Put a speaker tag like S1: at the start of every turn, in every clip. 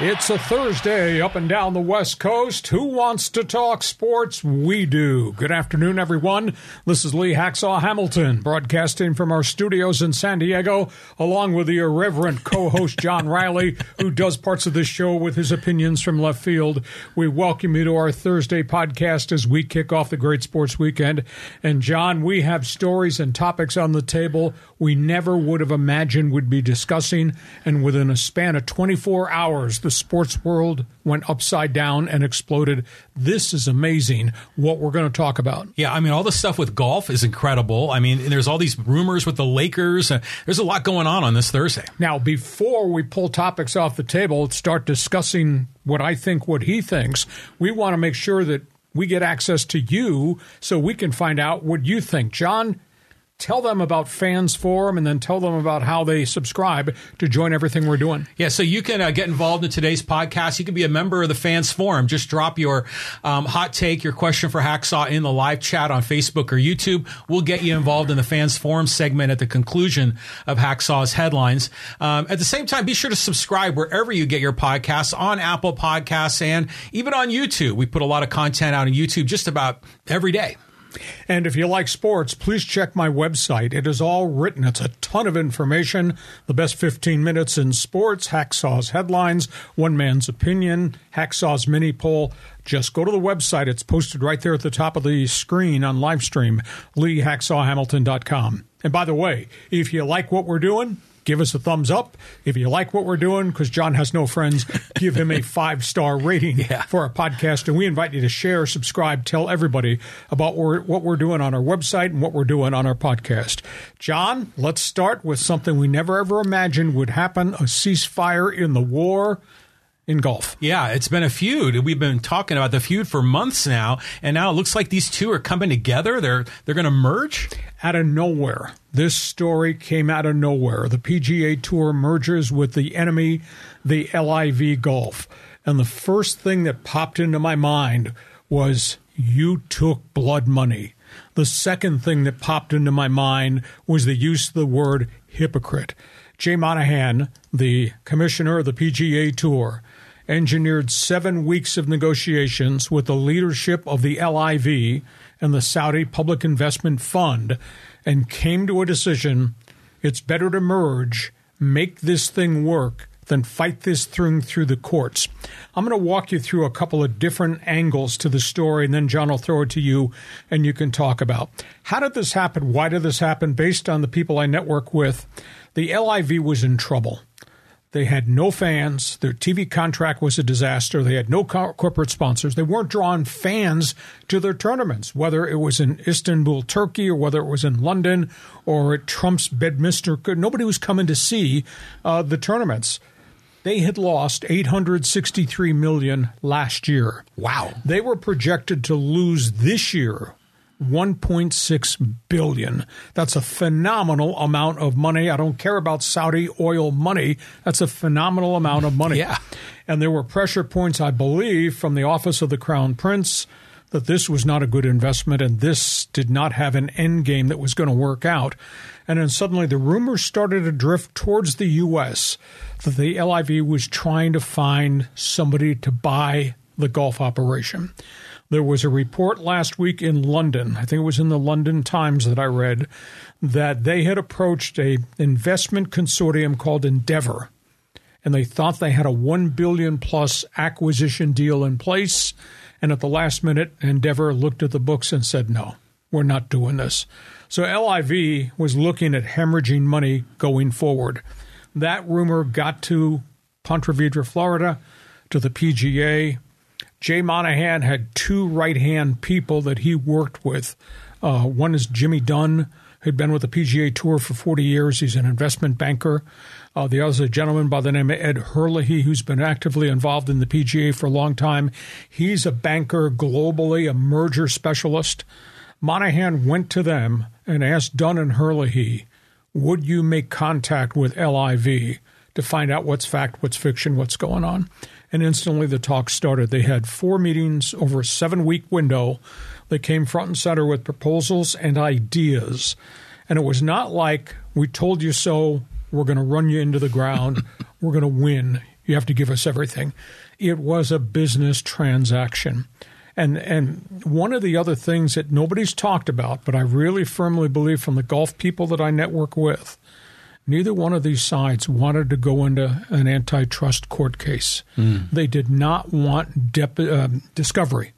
S1: It's a Thursday up and down the West Coast. Who wants to talk sports? We do. Good afternoon, everyone. This is Lee Hacksaw Hamilton, broadcasting from our studios in San Diego, along with the irreverent co host John Riley, who does parts of this show with his opinions from left field. We welcome you to our Thursday podcast as we kick off the great sports weekend. And, John, we have stories and topics on the table we never would have imagined we'd be discussing. And within a span of 24 hours, the sports world went upside down and exploded. This is amazing what we're going to talk about.
S2: Yeah, I mean, all the stuff with golf is incredible. I mean, there's all these rumors with the Lakers. Uh, there's a lot going on on this Thursday.
S1: Now, before we pull topics off the table, start discussing what I think, what he thinks, we want to make sure that we get access to you so we can find out what you think. John, tell them about Fans Forum and then tell them about how they subscribe to join everything we're doing.
S2: Yeah, so you can uh, get involved in today's podcast. You can be a member of the Fans Forum. Just drop your um, hot take, your question for Hacksaw in the live chat on Facebook or YouTube. We'll get you involved in the Fans Forum segment at the conclusion of Hacksaw's headlines. Um, at the same time, be sure to subscribe wherever you get your podcasts on Apple Podcasts and even on YouTube. We put a lot of content out on YouTube just about every day.
S1: And if you like sports, please check my website. It is all written. It's a ton of information. The best 15 minutes in sports, Hacksaw's headlines, one man's opinion, Hacksaw's mini poll. Just go to the website. It's posted right there at the top of the screen on live stream, leehacksawhamilton.com. And by the way, if you like what we're doing, give us a thumbs up. If you like what we're doing, because John has no friends, give him a five star rating yeah. for our podcast. And we invite you to share, subscribe, tell everybody about what we're doing on our website and what we're doing on our podcast. John, let's start with something we never ever imagined would happen a ceasefire in the war in golf.
S2: Yeah, it's been a feud. We've been talking about the feud for months now, and now it looks like these two are coming together. They're they're going to merge
S1: out of nowhere. This story came out of nowhere. The PGA Tour merges with the enemy, the LIV Golf. And the first thing that popped into my mind was you took blood money. The second thing that popped into my mind was the use of the word hypocrite. Jay Monahan, the commissioner of the PGA Tour, engineered seven weeks of negotiations with the leadership of the LIV and the Saudi Public Investment Fund and came to a decision it's better to merge, make this thing work, than fight this thing through the courts. I'm going to walk you through a couple of different angles to the story, and then John will throw it to you and you can talk about how did this happen? Why did this happen? Based on the people I network with, the LIV was in trouble. They had no fans. Their TV contract was a disaster. They had no co- corporate sponsors. They weren't drawing fans to their tournaments, whether it was in Istanbul, Turkey, or whether it was in London or at Trump's Bedminster. Nobody was coming to see uh, the tournaments. They had lost 863 million last year.
S2: Wow.
S1: They were projected to lose this year 1.6 billion. That's a phenomenal amount of money. I don't care about Saudi oil money. That's a phenomenal amount of money.
S2: yeah.
S1: And there were pressure points, I believe, from the office of the Crown Prince that this was not a good investment and this did not have an end game that was going to work out. And then suddenly the rumors started to drift towards the U.S. that the LIV was trying to find somebody to buy the Gulf operation. There was a report last week in London, I think it was in the London Times that I read, that they had approached a investment consortium called Endeavor and they thought they had a 1 billion plus acquisition deal in place and at the last minute Endeavor looked at the books and said no, we're not doing this. So LIV was looking at hemorrhaging money going forward. That rumor got to Ponte Vedra, Florida, to the PGA. Jay Monahan had two right hand people that he worked with. Uh, one is Jimmy Dunn, who'd been with the PGA Tour for 40 years. He's an investment banker. Uh, the other is a gentleman by the name of Ed Herlihy, who's been actively involved in the PGA for a long time. He's a banker globally, a merger specialist. Monahan went to them and asked Dunn and Herlihy, would you make contact with LIV to find out what's fact, what's fiction, what's going on. And instantly the talks started. They had four meetings over a seven week window. They came front and center with proposals and ideas. And it was not like, we told you so, we're going to run you into the ground, we're going to win, you have to give us everything. It was a business transaction. And and one of the other things that nobody's talked about, but I really firmly believe from the golf people that I network with, neither one of these sides wanted to go into an antitrust court case. Mm. They did not want dep- uh, discovery,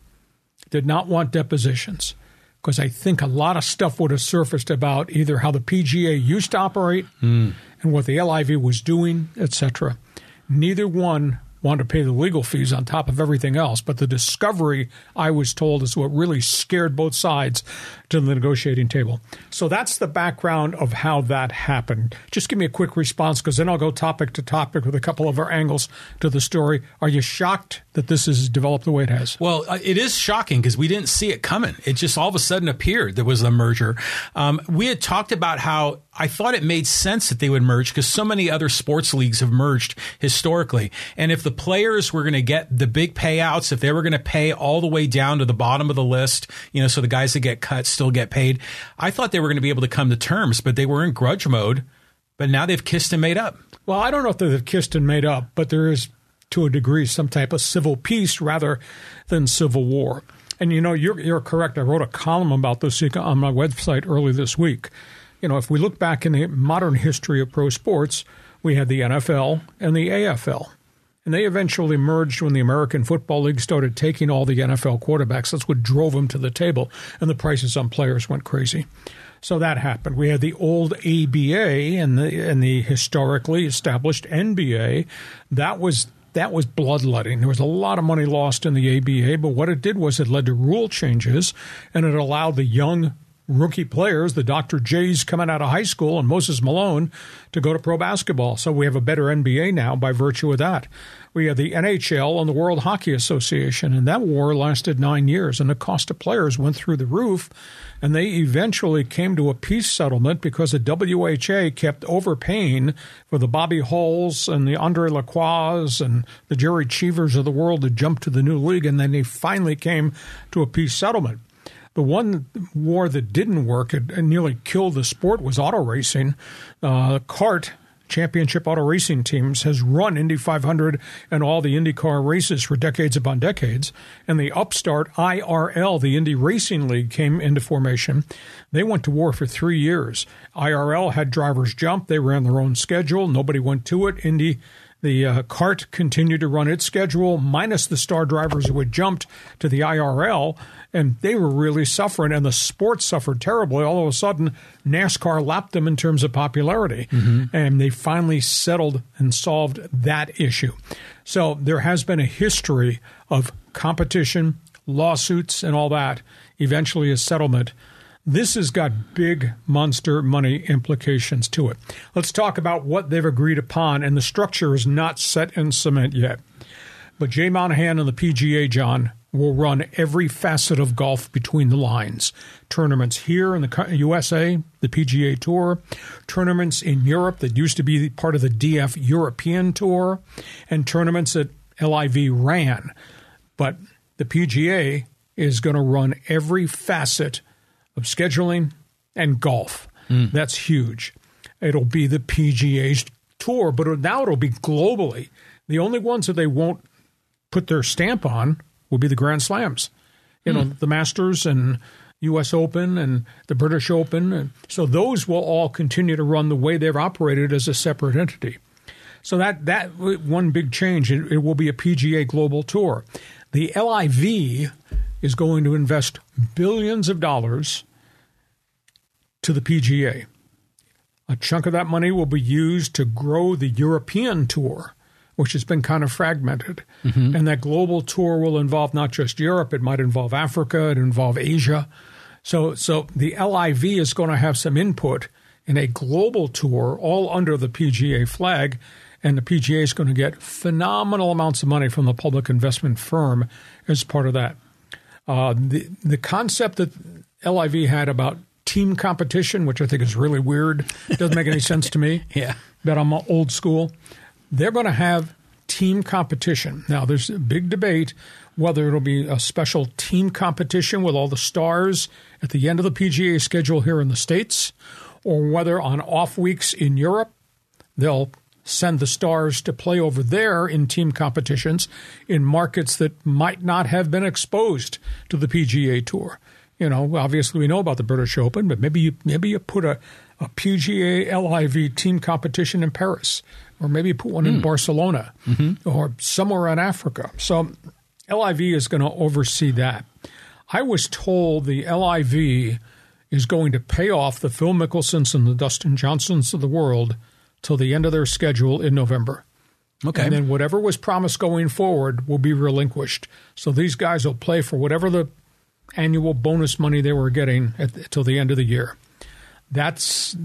S1: did not want depositions, because I think a lot of stuff would have surfaced about either how the PGA used to operate mm. and what the LIV was doing, etc. Neither one want to pay the legal fees on top of everything else. But the discovery, I was told, is what really scared both sides to the negotiating table. So that's the background of how that happened. Just give me a quick response because then I'll go topic to topic with a couple of our angles to the story. Are you shocked that this has developed the way it has?
S2: Well, uh, it is shocking because we didn't see it coming. It just all of a sudden appeared there was a merger. Um, we had talked about how I thought it made sense that they would merge because so many other sports leagues have merged historically. And if the players were going to get the big payouts, if they were going to pay all the way down to the bottom of the list, you know, so the guys that get cut still get paid, I thought they were going to be able to come to terms, but they were in grudge mode. But now they've kissed and made up.
S1: Well, I don't know if they've kissed and made up, but there is, to a degree, some type of civil peace rather than civil war. And you know, you're, you're correct. I wrote a column about this on my website early this week you know, if we look back in the modern history of pro sports, we had the NFL and the AFL. And they eventually merged when the American Football League started taking all the NFL quarterbacks. That's what drove them to the table, and the prices on players went crazy. So that happened. We had the old ABA and the and the historically established NBA. That was that was bloodletting. There was a lot of money lost in the ABA, but what it did was it led to rule changes, and it allowed the young rookie players, the Dr. J's coming out of high school and Moses Malone to go to pro basketball. So we have a better NBA now by virtue of that. We have the NHL and the World Hockey Association, and that war lasted nine years, and the cost of players went through the roof. And they eventually came to a peace settlement because the WHA kept overpaying for the Bobby Hulls and the Andre Lacroix and the Gerry Cheevers of the world to jump to the new league, and then they finally came to a peace settlement. The one war that didn't work and nearly killed the sport was auto racing. Uh, CART, Championship Auto Racing Teams, has run Indy 500 and all the IndyCar races for decades upon decades. And the upstart IRL, the Indy Racing League, came into formation. They went to war for three years. IRL had drivers jump. They ran their own schedule. Nobody went to it. Indy the uh, CART continued to run its schedule, minus the star drivers who had jumped to the IRL, and they were really suffering, and the sport suffered terribly. All of a sudden, NASCAR lapped them in terms of popularity, mm-hmm. and they finally settled and solved that issue. So there has been a history of competition, lawsuits, and all that, eventually a settlement this has got big monster money implications to it. Let's talk about what they've agreed upon, and the structure is not set in cement yet. But Jay Monahan and the PGA, John, will run every facet of golf between the lines. Tournaments here in the USA, the PGA Tour, tournaments in Europe that used to be part of the DP European Tour, and tournaments that LIV ran. But the PGA is going to run every facet of scheduling and golf. Mm. That's huge. It'll be the PGA's tour, but now it'll be globally. The only ones that they won't put their stamp on will be the Grand Slams. You know, mm. the Masters and U.S. Open and the British Open. And so those will all continue to run the way they've operated as a separate entity. So that that one big change. It, it will be a PGA Global Tour. The LIV is going to invest billions of dollars to the PGA. A chunk of that money will be used to grow the European tour, which has been kind of fragmented. Mm-hmm. And that global tour will involve not just Europe, it might involve Africa, it involve Asia. So, so the LIV is going to have some input in a global tour, all under the PGA flag. And the PGA is going to get phenomenal amounts of money from the public investment firm as part of that. Uh, the the concept that LIV had about team competition, which I think is really weird, doesn't make any sense to me.
S2: Yeah,
S1: but I'm old school. They're going to have team competition. Now, there's a big debate whether it'll be a special team competition with all the stars at the end of the PGA schedule here in the States, or whether on off weeks in Europe, they'll send the stars to play over there in team competitions in markets that might not have been exposed to the PGA Tour. You know, obviously we know about the British Open, but maybe you maybe you put a, a PGA LIV team competition in Paris, or maybe put one mm. in hmm. Barcelona, mm-hmm. or somewhere in Africa. So LIV is going to oversee that. I was told the LIV is going to pay off the Phil Mickelsons and the Dustin Johnsons of the world till the end of their schedule in November.
S2: Okay.
S1: And then whatever was promised going forward will be relinquished. So these guys will play for whatever the annual bonus money they were getting at, till the end of the year. That's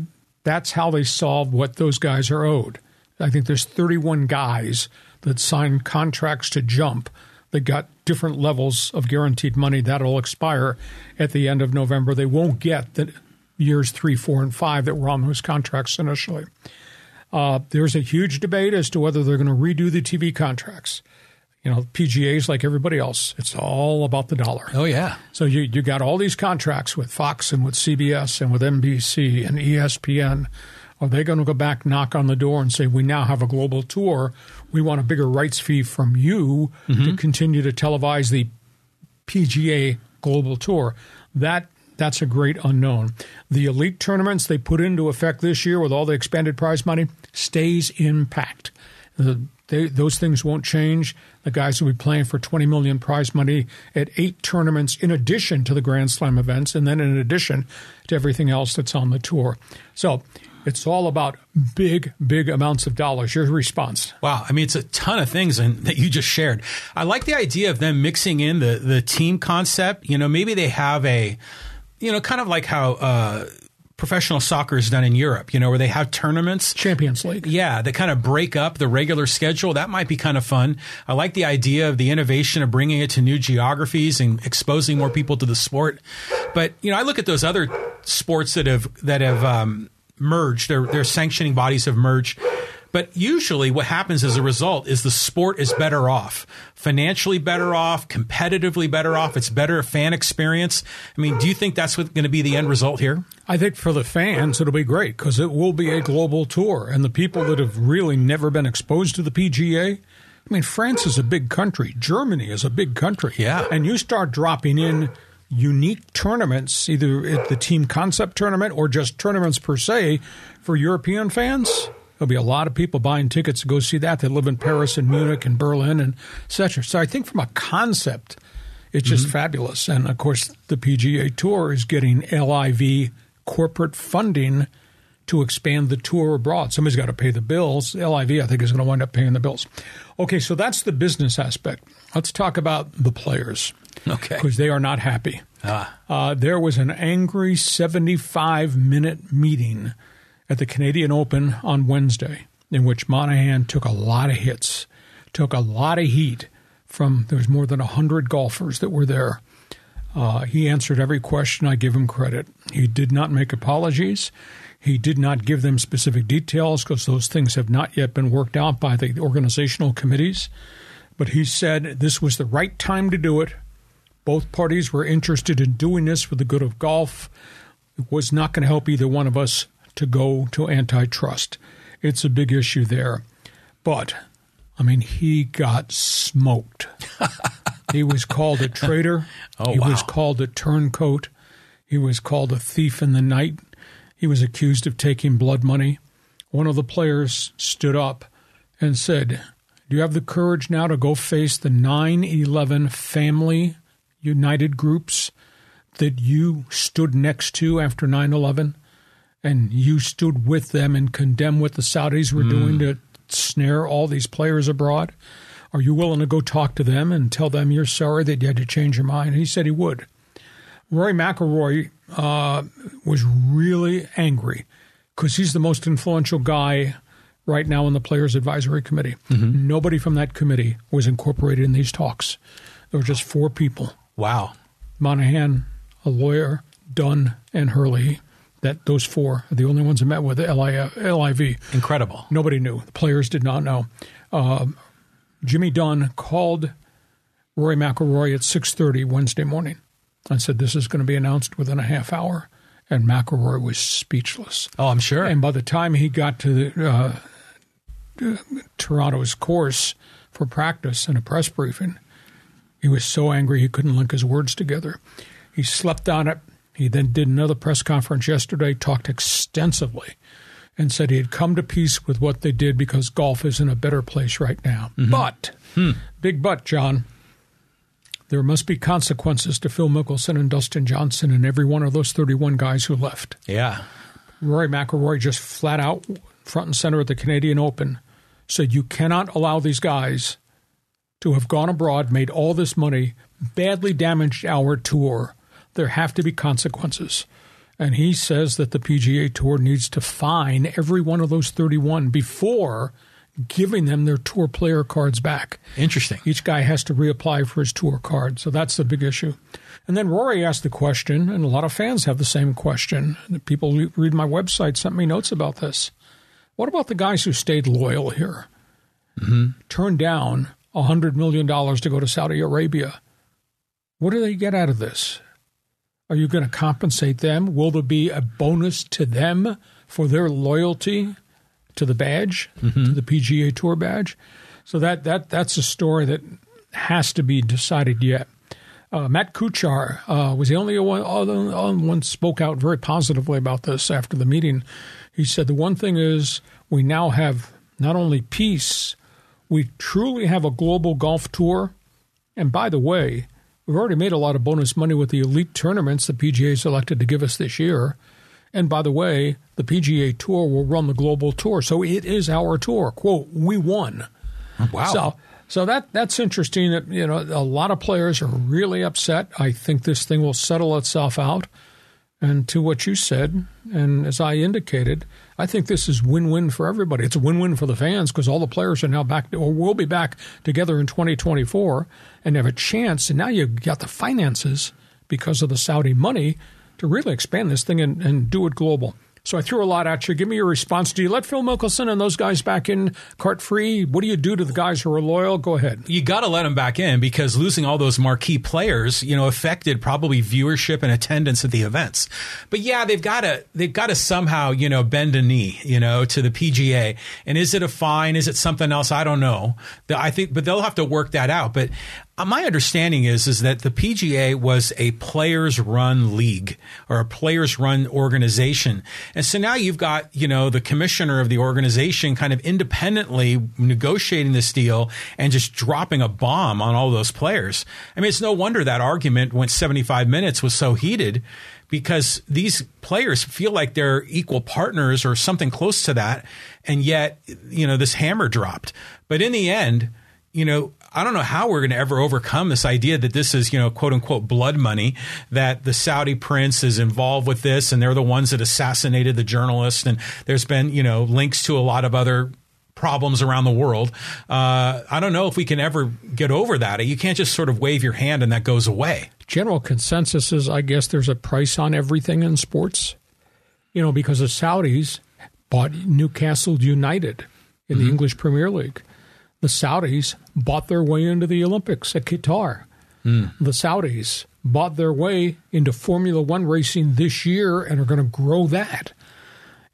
S1: that's how they solve what those guys are owed. I think there's 31 guys that signed contracts to jump that got different levels of guaranteed money that'll expire at the end of November. They won't get the years three, four, and five that were on those contracts initially. Uh, there's a huge debate as to whether they're going to redo the TV contracts. You know, PGA's like everybody else. It's all about the dollar.
S2: Oh yeah.
S1: So you you got all these contracts with Fox and with CBS and with NBC and ESPN. Are they going to go back, knock on the door, and say, "We now have a global tour. We want a bigger rights fee from you mm-hmm. to continue to televise the PGA Global Tour"? That that's a great unknown. The elite tournaments they put into effect this year with all the expanded prize money stays intact. Those things won't change. The guys will be playing for 20 million prize money at eight tournaments in addition to the Grand Slam events, and then in addition to everything else that's on the tour. So it's all about big, big amounts of dollars. Your response?
S2: Wow, I mean, it's a ton of things and, that you just shared. I like the idea of them mixing in the the team concept. You know, maybe they have a, you know, kind of like how. Uh, professional soccer is done in Europe, you know, where they have tournaments.
S1: Champions League.
S2: Yeah, they kind of break up the regular schedule. That might be kind of fun. I like the idea of the innovation of bringing it to new geographies and exposing more people to the sport. But, you know, I look at those other sports that have, that have, um, merged, their, their sanctioning bodies have merged but usually what happens as a result is the sport is better off, financially better off, competitively better off. It's better fan experience. I mean, do you think that's what's going to be the end result here?
S1: I think for the fans, it'll be great because it will be a global tour. And the people that have really never been exposed to the PGA, I mean, France is a big country. Germany is a big country.
S2: Yeah.
S1: And you start dropping in unique tournaments, either at the team concept tournament or just tournaments per se for European fans. There'll be a lot of people buying tickets to go see that. They live in Paris and Munich and Berlin and etc. So I think from a concept, it's just mm-hmm. fabulous. And of course, the PGA Tour is getting LIV corporate funding to expand the tour abroad. Somebody's got to pay the bills. LIV, I think, is going to wind up paying the bills. Okay, so that's the business aspect. Let's talk about the players.
S2: Okay.
S1: Because they are not happy. Ah. Uh, there was an angry 75 minute meeting at the Canadian Open on Wednesday, in which Monahan took a lot of hits, took a lot of heat from there was more than hundred golfers that were there. Uh, he answered every question. I give him credit. He did not make apologies. He did not give them specific details because those things have not yet been worked out by the organizational committees. But he said this was the right time to do it. Both parties were interested in doing this for the good of golf. It was not going to help either one of us to go to antitrust. It's a big issue there. But, I mean, he got smoked. he was called a traitor.
S2: Oh,
S1: he
S2: wow.
S1: was called a turncoat. He was called a thief in the night. He was accused of taking blood money. One of the players stood up and said, Do you have the courage now to go face the 9 11 family united groups that you stood next to after 9 11? and you stood with them and condemned what the Saudis were mm. doing to snare all these players abroad? Are you willing to go talk to them and tell them you're sorry that you had to change your mind? And he said he would. Rory McIlroy uh, was really angry because he's the most influential guy right now in the Players Advisory Committee. Mm-hmm. Nobody from that committee was incorporated in these talks. There were just four people.
S2: Wow.
S1: Monahan, a lawyer, Dunn, and Herlihy That those four are the only ones I met with the LIV.
S2: Incredible.
S1: Nobody knew. The players did not know. Uh, Jimmy Dunn called Rory McIlroy at 6:30 Wednesday morning and said this is going to be announced within a half hour. And McIlroy was speechless.
S2: Oh, I'm sure.
S1: And by the time he got to the, uh, Toronto's course for practice and a press briefing, he was so angry he couldn't link his words together. He slept on it. He then did another press conference yesterday, talked extensively, and said he had come to peace with what they did because golf is in a better place right now. Mm-hmm. But, hmm. big but, John, there must be consequences to Phil Mickelson and Dustin Johnson and every one of those 31 guys who left.
S2: Yeah.
S1: Rory McIlroy just flat out, front and center at the Canadian Open, said you cannot allow these guys to have gone abroad, made all this money, badly damaged our tour. There have to be consequences. And he says that the PGA Tour needs to fine every one of those 31 before giving them their tour player cards back.
S2: Interesting.
S1: Each guy has to reapply for his tour card. So that's the big issue. And then Rory asked the question, and a lot of fans have the same question. People read my website, sent me notes about this. What about the guys who stayed loyal here? Mm-hmm. Turned down $100 million to go to Saudi Arabia. What do they get out of this? Are you going to compensate them? Will there be a bonus to them for their loyalty to the badge, mm-hmm. to the PGA Tour badge? So that that that's a story that has to be decided yet. Uh, Matt Kuchar uh, was the only one, only one spoke out very positively about this after the meeting. He said the one thing is we now have not only peace, we truly have a global golf tour. And by the way, We've already made a lot of bonus money with the elite tournaments the PGA selected to give us this year. And by the way, the PGA Tour will run the global tour. So it is our tour. Quote, we won.
S2: Wow.
S1: So so that that's interesting that you know a lot of players are really upset. I think this thing will settle itself out. And to what you said, and as I indicated, I think this is win-win for everybody. It's a win-win for the fans because all the players are now back or will be back together in 2024 and have a chance. And now you've got the finances because of the Saudi money to really expand this thing and, and do it global. So I threw a lot at you. Give me your response. Do you let Phil Mickelson and those guys back in cart free? What do you do to the guys who are loyal? Go ahead.
S2: You got to let them back in because losing all those marquee players, you know, affected probably viewership and attendance at the events. But yeah, they've got to they've got to somehow, you know, bend a knee, you know, to the PGA. And is it a fine? Is it something else? I don't know. I think, but they'll have to work that out. But Uh, my understanding is is that the PGA was a players run league or a players run organization. And so now you've got, you know, the commissioner of the organization kind of independently negotiating this deal and just dropping a bomb on all those players. I mean, it's no wonder that argument went 75 minutes was so heated because these players feel like they're equal partners or something close to that. And yet, you know, this hammer dropped. But in the end, you know, I don't know how we're going to ever overcome this idea that this is, you know, quote unquote blood money, that the Saudi prince is involved with this and they're the ones that assassinated the journalist. And there's been, you know, links to a lot of other problems around the world. Uh, I don't know if we can ever get over that. You can't just sort of wave your hand and that goes away.
S1: General consensus is, I guess, there's a price on everything in sports. You know, because the Saudis bought Newcastle United in mm-hmm. the English Premier League. The Saudis bought their way into the Olympics at Qatar. Mm. The Saudis bought their way into Formula One racing this year and are going to grow that.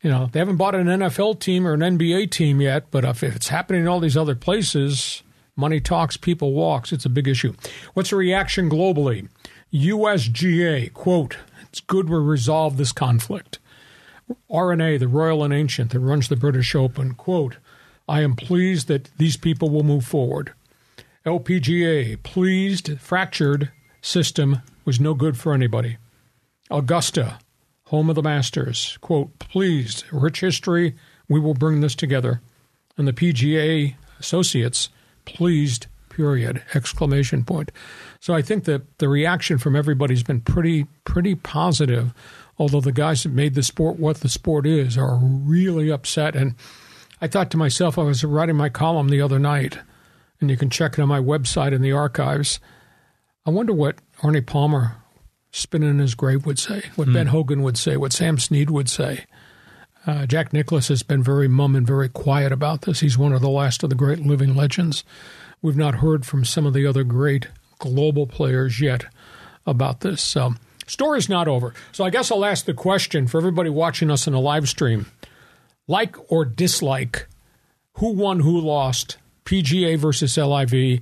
S1: You know, they haven't bought an NFL team or an NBA team yet, but if it's happening in all these other places, money talks, people walks. It's a big issue. What's the reaction globally? USGA, quote, it's good we resolve this conflict. R&A, the Royal and Ancient that runs the British Open, quote, I am pleased that these people will move forward. LPGA, pleased, fractured system was no good for anybody. Augusta, home of the Masters, quote, pleased, rich history, we will bring this together. And the PGA associates, pleased, period, exclamation point. So I think that the reaction from everybody's been pretty, pretty positive, although the guys that made the sport what the sport is are really upset. And I thought to myself, I was writing my column the other night, and you can check it on my website in the archives. I wonder what Arnie Palmer spinning in his grave would say, what Ben Hogan would say, what Sam Snead would say. Uh, Jack Nicklaus has been very mum and very quiet about this. He's one of the last of the great living legends. We've not heard from some of the other great global players yet about this. So, story's not over. So, I guess I'll ask the question for everybody watching us in a live stream like or dislike, who won, who lost, PGA versus LIV.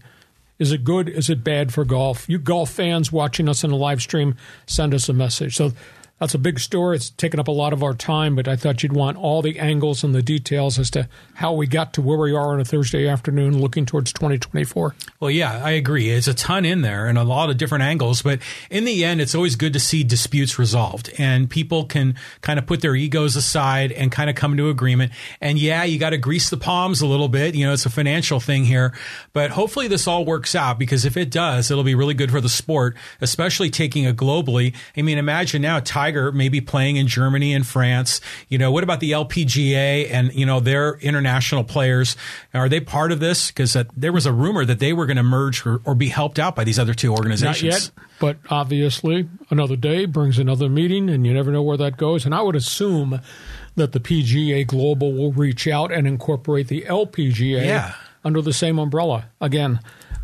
S1: Is it good? Is it bad for golf? You golf fans watching us in a live stream, send us a message. So that's a big story. It's taken up a lot of our time, but I thought you'd want all the angles and the details as to how we got to where we are on a Thursday afternoon looking towards 2024.
S2: Well, yeah, I agree. It's a ton in there and a lot of different angles, but in the end, it's always good to see disputes resolved and people can kind of put their egos aside and kind of come to agreement. And yeah, you got to grease the palms a little bit. You know, it's a financial thing here, but hopefully this all works out because if it does, it'll be really good for the sport, especially taking it globally. I mean, imagine now Tiger maybe playing in Germany and France. You know, what about the LPGA and, you know, their international players? Are they part of this? Because uh, there was a rumor that they were going to merge or, or, be helped out by these other two organizations.
S1: Not yet, but obviously another day brings another meeting, and you never know where that goes. And I would assume that the PGA Global will reach out and incorporate the LPGA
S2: yeah.
S1: under the same umbrella. Again,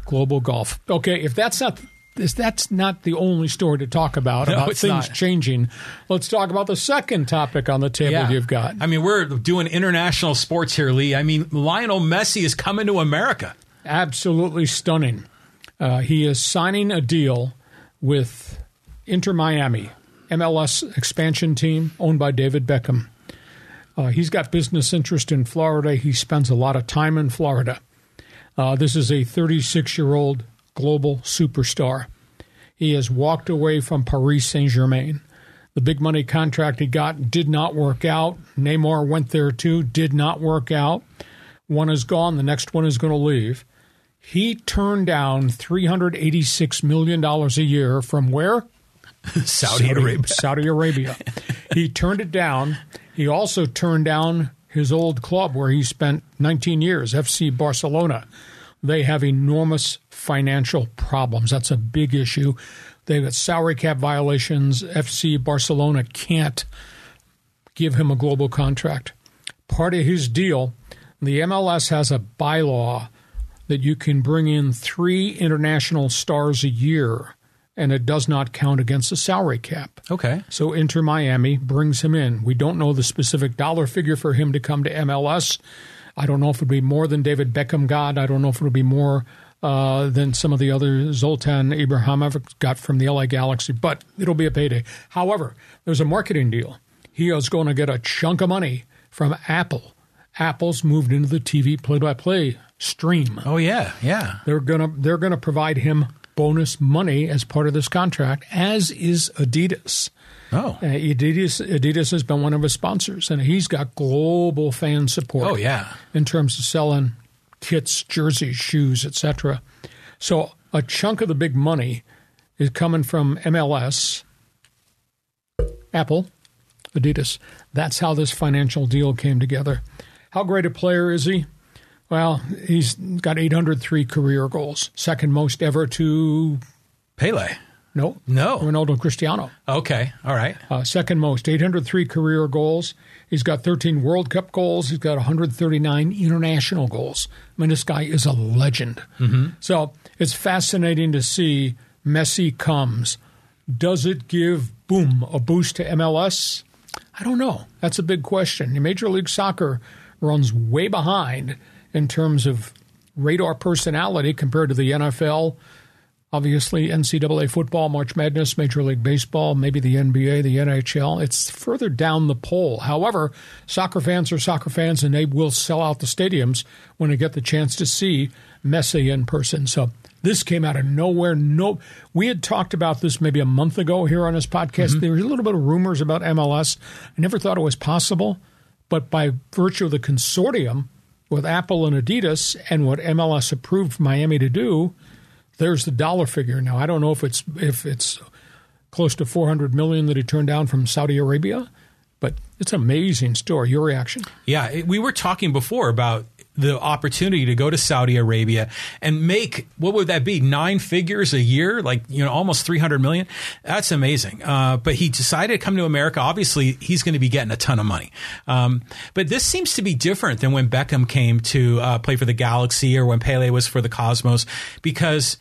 S1: global golf. Okay, if that's not that's not the only story to talk about
S2: no,
S1: about things
S2: not.
S1: changing. Let's talk about the second topic on the table
S2: yeah.
S1: you've got.
S2: I mean, we're doing international sports here, Lee. I mean, Lionel Messi is coming to America.
S1: Absolutely stunning. Uh, he is signing a deal with Inter Miami, MLS expansion team owned by David Beckham. Uh, he's got business interest in Florida. He spends a lot of time in Florida. Uh, this is a 36 year old global superstar. He has walked away from Paris Saint Germain. The big money contract he got did not work out. Neymar went there too, did not work out. One is gone, the next one is going to leave. He turned down $386 million a year from where?
S2: Saudi, Saudi Arabia.
S1: Saudi Arabia. he turned it down. He also turned down his old club where he spent 19 years, FC Barcelona. They have enormous financial problems. That's a big issue. They've got salary cap violations. FC Barcelona can't give him a global contract. Part of his deal, the MLS has a bylaw that you can bring in three international stars a year and it does not count against the salary cap.
S2: Okay.
S1: So Inter Miami brings him in. We don't know the specific dollar figure for him to come to MLS. I don't know if it would be more than David Beckham got. I don't know if it'll be more uh, than some of the other Zlatan Ibrahimovic got from the LA Galaxy, but it'll be a payday. However, there's a marketing deal. He is going to get a chunk of money from Apple. Apple's moved into the TV play-by-play stream.
S2: Oh yeah, yeah.
S1: They're gonna they're gonna provide him bonus money as part of this contract, as is Adidas.
S2: Oh, uh,
S1: Adidas Adidas has been one of his sponsors, and he's got global fan support.
S2: Oh yeah,
S1: in terms of selling kits, jerseys, shoes, etc. So a chunk of the big money is coming from MLS, Apple, Adidas. That's how this financial deal came together. How great a player is he? Well, he's got 803 career goals, second most ever to
S2: Pele.
S1: No,
S2: no,
S1: Ronaldo Cristiano.
S2: Okay, all right.
S1: Uh, second most, 803 career goals. He's got 13 World Cup goals. He's got 139 international goals. I mean, this guy is a legend.
S2: Mm-hmm.
S1: So it's fascinating to see Messi comes. Does it give boom a boost to MLS? I don't know. That's a big question. Major League Soccer runs way behind in terms of radar personality compared to the NFL Obviously, NCAA football, March Madness, Major League Baseball, maybe the NBA, the NHL. It's further down the pole. However, soccer fans are soccer fans, and they will sell out the stadiums when they get the chance to see Messi in person. So this came out of nowhere. No, we had talked about this maybe a month ago here on this podcast. Mm-hmm. There was a little bit of rumors about MLS. I never thought it was possible, but by virtue of the consortium with Apple and Adidas and what MLS approved Miami to do there's the dollar figure. Now I don't know if it's if it's close to 400 million that he turned down from Saudi Arabia, but it's an amazing story. Your reaction?
S2: Yeah, we were talking before about the opportunity to go to Saudi Arabia and make what would that be nine figures a year, like you know almost three hundred million. That's amazing. Uh, but he decided to come to America. Obviously, he's going to be getting a ton of money. Um, but this seems to be different than when Beckham came to uh, play for the Galaxy or when Pele was for the Cosmos because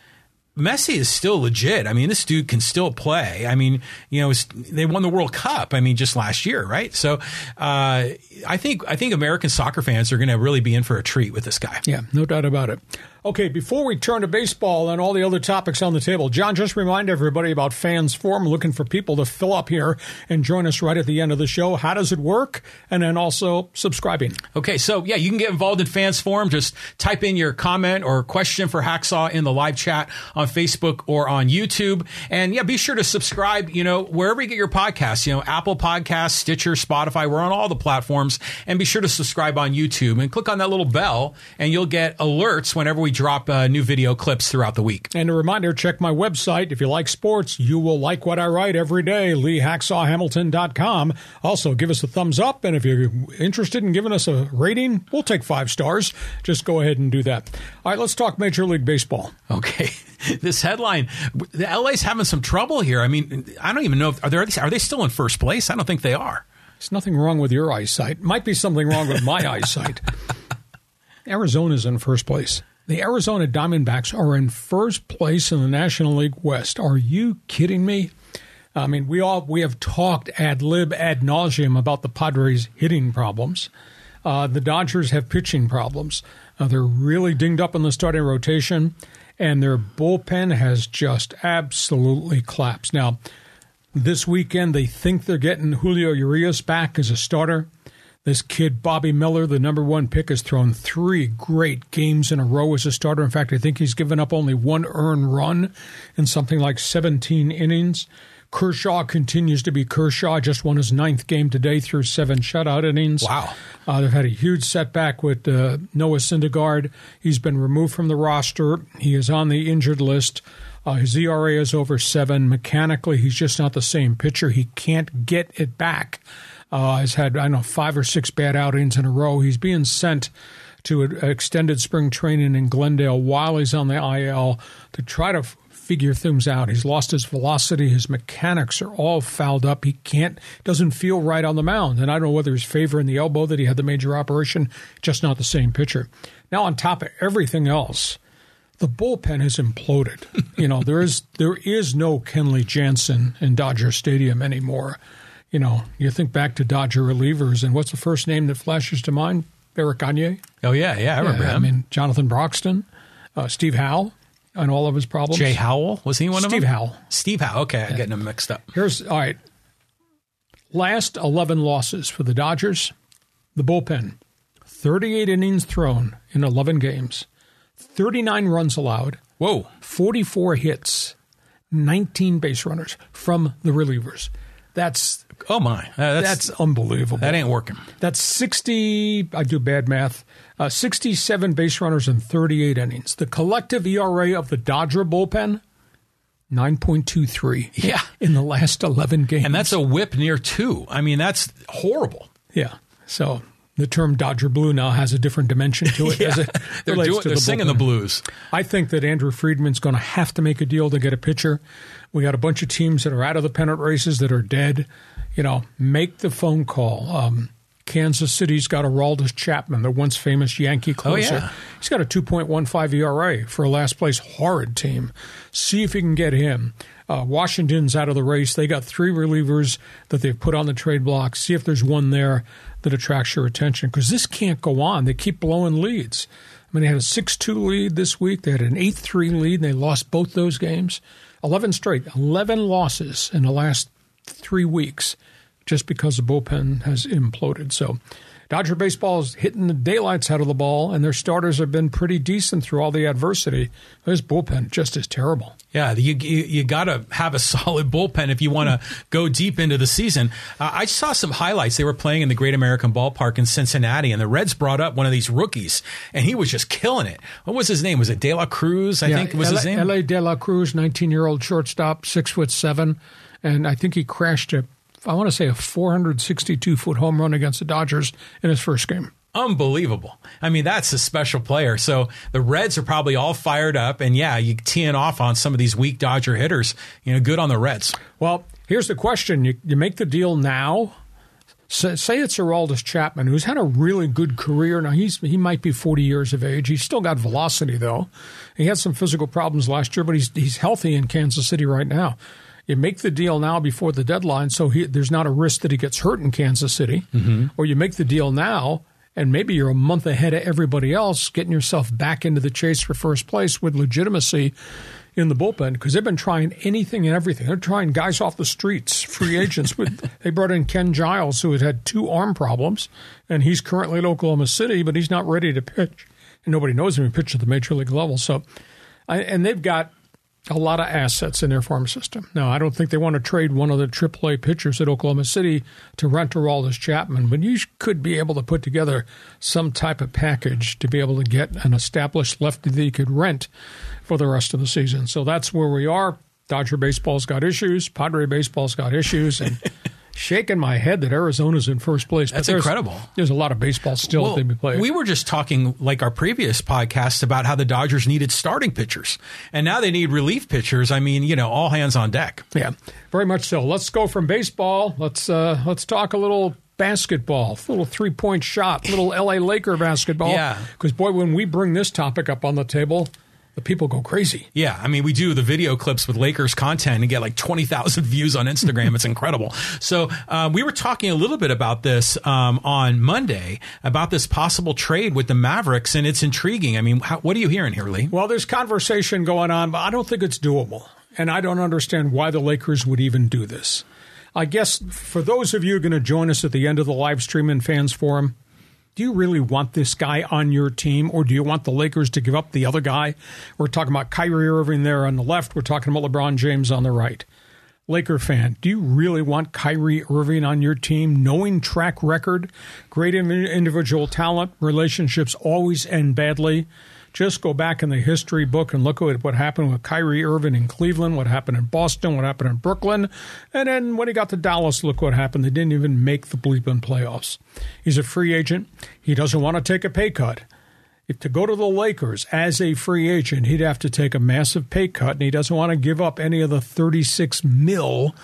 S2: Messi is still legit. I mean, this dude can still play. I mean, you know, they won the World Cup. I mean, just last year, right? So, uh, I think I think American soccer fans are going to really be in for a treat with this guy.
S1: Yeah, no doubt about it. Okay, before we turn to baseball and all the other topics on the table, John, just remind everybody about Fans Forum, looking for people to fill up here and join us right at the end of the show. How does it work? And then also subscribing.
S2: Okay, so yeah, you can get involved in Fans Forum. Just type in your comment or question for Hacksaw in the live chat on Facebook or on YouTube. And yeah, be sure to subscribe, you know, wherever you get your podcasts, you know, Apple Podcasts, Stitcher, Spotify, we're on all the platforms. And be sure to subscribe on YouTube and click on that little bell and you'll get alerts whenever we drop uh, new video clips throughout the week.
S1: And a reminder check my website. If you like sports, you will like what I write every day, leehacksawhamilton.com. Also, give us a thumbs up. And if you're interested in giving us a rating, we'll take five stars. Just go ahead and do that. All right, let's talk Major League Baseball.
S2: Okay. This headline the LA's having some trouble here. I mean, I don't even know if are, there, are they still in first place? I don't think they are.
S1: There's nothing wrong with your eyesight. Might be something wrong with my eyesight. Arizona's in first place. The Arizona Diamondbacks are in first place in the National League West. Are you kidding me? I mean, we all we have talked ad lib ad nauseum about the Padres' hitting problems. Uh, the Dodgers have pitching problems. Uh, they're really dinged up in the starting rotation, and their bullpen has just absolutely collapsed. Now, this weekend they think they're getting Julio Urias back as a starter. This kid, Bobby Miller, the number one pick, has thrown three great games in a row as a starter. In fact, I think he's given up only one earned run in something like 17 innings. Kershaw continues to be Kershaw. Just won his ninth game today through seven shutout innings.
S2: Wow.
S1: Uh, they've had a huge setback with uh, Noah Syndergaard. He's been removed from the roster. He is on the injured list. Uh, his ERA is over seven. Mechanically, he's just not the same pitcher. He can't get it back. Uh, has had, I don't know, five or six bad outings in a row. He's being sent to extended spring training in Glendale while he's on the IL to try to figure things out. He's lost his velocity. His mechanics are all fouled up. He can't, doesn't feel right on the mound. And I don't know whether he's favoring the elbow that he had the major operation, just not the same pitcher. Now, on top of everything else, the bullpen has imploded. you know, there is there is no Kenley Jansen in Dodger Stadium anymore you know, you think back to Dodger relievers, and what's the first name that flashes to mind? Eric Gagne.
S2: Oh yeah, yeah, I remember
S1: yeah,
S2: him.
S1: I mean, Jonathan Broxton, uh, Steve Howe, and all of his problems.
S2: Jay Howell was he one
S1: Steve
S2: of them?
S1: Steve Howell.
S2: Steve Howell. Okay. I'm getting them mixed up.
S1: Here's all right. Last eleven losses for the Dodgers. The bullpen, thirty-eight innings thrown in eleven games, thirty-nine runs allowed.
S2: Whoa,
S1: forty-four hits, nineteen base runners from the relievers. That's
S2: oh my,
S1: uh, that's, that's, unbelievable.
S2: That ain't working.
S1: That's sixty. I do bad math. Uh, Sixty-seven base runners in thirty-eight innings. The collective ERA of the Dodger bullpen. 9.23
S2: yeah
S1: in the last 11 games
S2: and that's a whip near 2 i mean that's horrible
S1: yeah so the term Dodger Blue now has a different dimension to it.
S2: yeah.
S1: as it
S2: they're doing, they're the singing the blues.
S1: I think that Andrew Friedman's going to have to make a deal to get a pitcher. We got a bunch of teams that are out of the pennant races that are dead. You know, make the phone call. Um, Kansas City's got Aroldis Chapman, the once famous Yankee closer.
S2: Oh, yeah.
S1: He's got a 2.15 ERA for a last place horrid team. See if you can get him. Uh, Washington's out of the race. They got three relievers that they've put on the trade block. See if there's one there that attracts your attention because this can't go on. They keep blowing leads. I mean, they had a 6 2 lead this week, they had an 8 3 lead, and they lost both those games. 11 straight, 11 losses in the last three weeks just because the bullpen has imploded. So, Dodger baseball is hitting the daylights out of the ball, and their starters have been pretty decent through all the adversity. This bullpen just is terrible.
S2: Yeah, you you, you got to have a solid bullpen if you want to go deep into the season. Uh, I saw some highlights. They were playing in the Great American Ballpark in Cincinnati, and the Reds brought up one of these rookies, and he was just killing it. What was his name? Was it De La Cruz? I
S1: yeah,
S2: think was
S1: L-
S2: his name.
S1: Elly De La Cruz, nineteen-year-old shortstop, six foot seven, and I think he crashed a I want to say a 462 foot home run against the Dodgers in his first game.
S2: Unbelievable. I mean, that's a special player. So the Reds are probably all fired up. And yeah, you teeing off on some of these weak Dodger hitters. You know, good on the Reds.
S1: Well, here's the question you, you make the deal now. Say, say it's Aroldis Chapman, who's had a really good career. Now, he's he might be 40 years of age. He's still got velocity, though. He had some physical problems last year, but he's, he's healthy in Kansas City right now. You make the deal now before the deadline, so he, there's not a risk that he gets hurt in Kansas City. Mm-hmm. Or you make the deal now and maybe you're a month ahead of everybody else, getting yourself back into the chase for first place with legitimacy in the bullpen because they've been trying anything and everything. They're trying guys off the streets, free agents. they brought in Ken Giles, who had had two arm problems, and he's currently at Oklahoma City, but he's not ready to pitch. And nobody knows him to pitch at the major league level. So, and they've got a lot of assets in their farm system. Now, I don't think they want to trade one of the AAA pitchers at Oklahoma City to rent to Aroldis Chapman, but you could be able to put together some type of package to be able to get an established lefty that you could rent for the rest of the season. So that's where we are. Dodger baseball's got issues. Padre baseball's got issues, and shaking my head that Arizona's in first place.
S2: That's there's, incredible.
S1: There's a lot of baseball still well, played.
S2: We were just talking, like our previous podcast, about how the Dodgers needed starting pitchers, and now they need relief pitchers. I mean, you know, all hands on deck.
S1: Yeah, very much so. Let's go from baseball. Let's uh, let's talk a little basketball, little three point shot, little LA Laker basketball.
S2: Yeah.
S1: Because, boy, when we bring this topic up on the table, the people go crazy.
S2: Yeah, I mean, we do the video clips with Lakers content and get like 20,000 views on Instagram. it's incredible. So, um, we were talking a little bit about this um, on Monday about this possible trade with the Mavericks, and it's intriguing. I mean, how, what are you hearing here, Lee?
S1: Well, there's conversation going on, but I don't think it's doable. And I don't understand why the Lakers would even do this. I guess for those of you going to join us at the end of the live stream in Fans Forum, do you really want this guy on your team, or do you want the Lakers to give up the other guy? We're talking about Kyrie Irving there on the left. We're talking about LeBron James on the right. Laker fan, do you really want Kyrie Irving on your team, knowing track record, great individual talent, relationships always end badly? Just go back in the history book and look at what happened with Kyrie Irving in Cleveland, what happened in Boston, what happened in Brooklyn. And then when he got to Dallas, look what happened. They didn't even make the bleeping playoffs. He's a free agent. He doesn't want to take a pay cut. If to go to the Lakers as a free agent, he'd have to take a massive pay cut, and he doesn't want to give up any of the 36 mil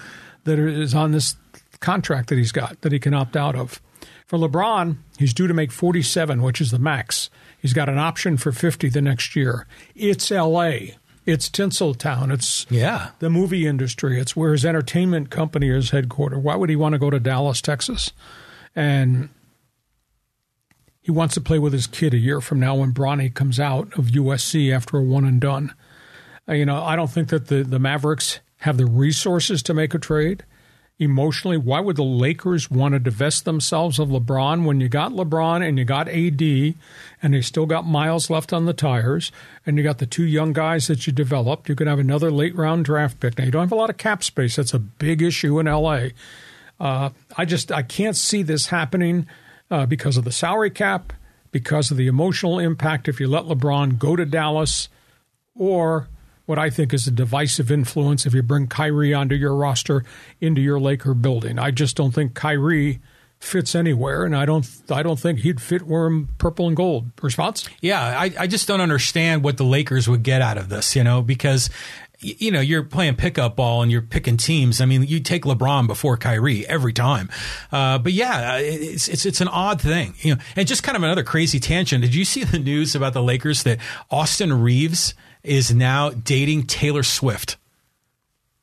S1: that is on this contract that he's got that he can opt out of. For LeBron, he's due to make 47, which is the max. He's got an option for 50 the next year. It's L.A. It's Tinseltown. It's
S2: yeah.
S1: the movie industry. It's where his entertainment company is headquartered. Why would he want to go to Dallas, Texas? And he wants to play with his kid a year from now when Bronny comes out of USC after a one and done. Uh, you know, I don't think that the, the Mavericks have the resources to make a trade emotionally. Why would the Lakers want to divest themselves of LeBron when you got LeBron and you got AD and they still got miles left on the tires and you got the two young guys that you developed? You could have another late round draft pick. Now, you don't have a lot of cap space. That's a big issue in LA. Uh, I just I can't see this happening uh, because of the salary cap, because of the emotional impact if you let LeBron go to Dallas, or what I think is a divisive influence if you bring Kyrie onto your roster into your Laker building. I just don't think Kyrie fits anywhere, and I don't I don't think he'd fit wearing purple and gold. Response?
S2: Yeah, I, I just don't understand what the Lakers would get out of this, you know, because you know, you're playing pickup ball and you're picking teams. I mean, you take LeBron before Kyrie every time. Uh, but yeah, it's, it's, it's an odd thing, you know, and just kind of another crazy tangent. Did you see the news about the Lakers that Austin Reaves is now dating Taylor Swift.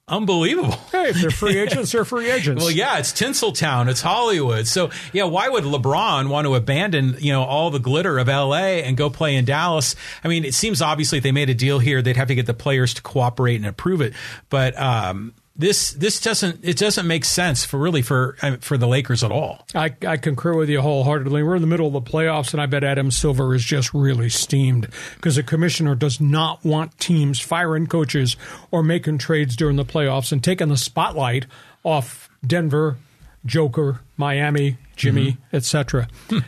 S2: Unbelievable.
S1: Hey, if they're free agents, they're free agents.
S2: well, yeah, it's Tinseltown, it's Hollywood. So, yeah, why would LeBron want to abandon, you know, all the glitter of LA and go play in Dallas? I mean, it seems obviously if they made a deal here, they'd have to get the players to cooperate and approve it. But um, this this doesn't it doesn't make sense for really for uh, for the Lakers at all.
S1: I, I concur with you wholeheartedly. We're in the middle of the playoffs, and I bet Adam Silver is just really steamed because the commissioner does not want teams firing coaches or making trades during the playoffs and taking the spotlight off Denver, Joker, Miami, Jimmy, mm-hmm. etc.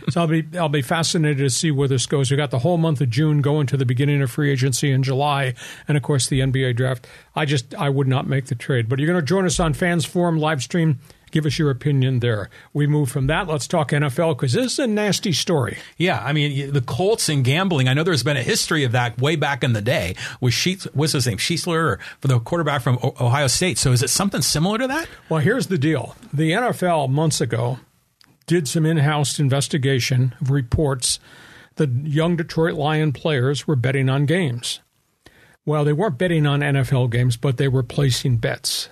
S1: so I'll be I'll be fascinated to see where this goes. We got the whole month of June going to the beginning of free agency in July, and of course the NBA draft. I just I would not make the trade. But you're going to join us on Fans Forum live stream Give us your opinion there. We move from that. Let's talk NFL because this is a nasty story.
S2: Yeah, I mean the Colts and gambling. I know there's been a history of that way back in the day with Sheets. What's his name? Schiesler, for the quarterback from Ohio State. So is it something similar to that?
S1: Well, here's the deal: the NFL months ago did some in-house investigation of reports that young Detroit Lion players were betting on games. Well, they weren't betting on NFL games, but they were placing bets.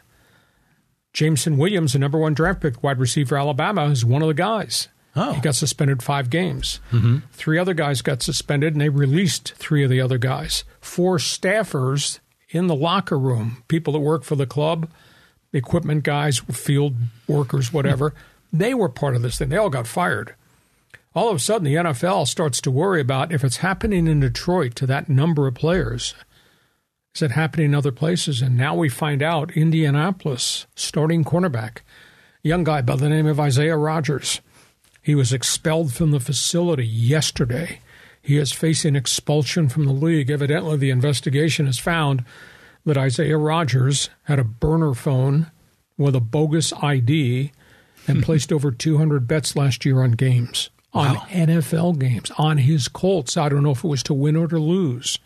S1: Jameson Williams, the number one draft pick wide receiver Alabama, is one of the guys.
S2: Oh.
S1: He got suspended five games. Mm-hmm. Three other guys got suspended, and they released three of the other guys. Four staffers in the locker room, people that work for the club, equipment guys, field workers, whatever, they were part of this thing. They all got fired. All of a sudden, the NFL starts to worry about if it's happening in Detroit to that number of players, is it happening in other places? And now we find out Indianapolis starting cornerback, young guy by the name of Isaiah Rodgers. He was expelled from the facility yesterday. He is facing expulsion from the league. Evidently, the investigation has found that Isaiah Rodgers had a burner phone with a bogus ID and placed over 200 bets last year on games, on NFL games, on his Colts. I don't know if it was to win or to lose.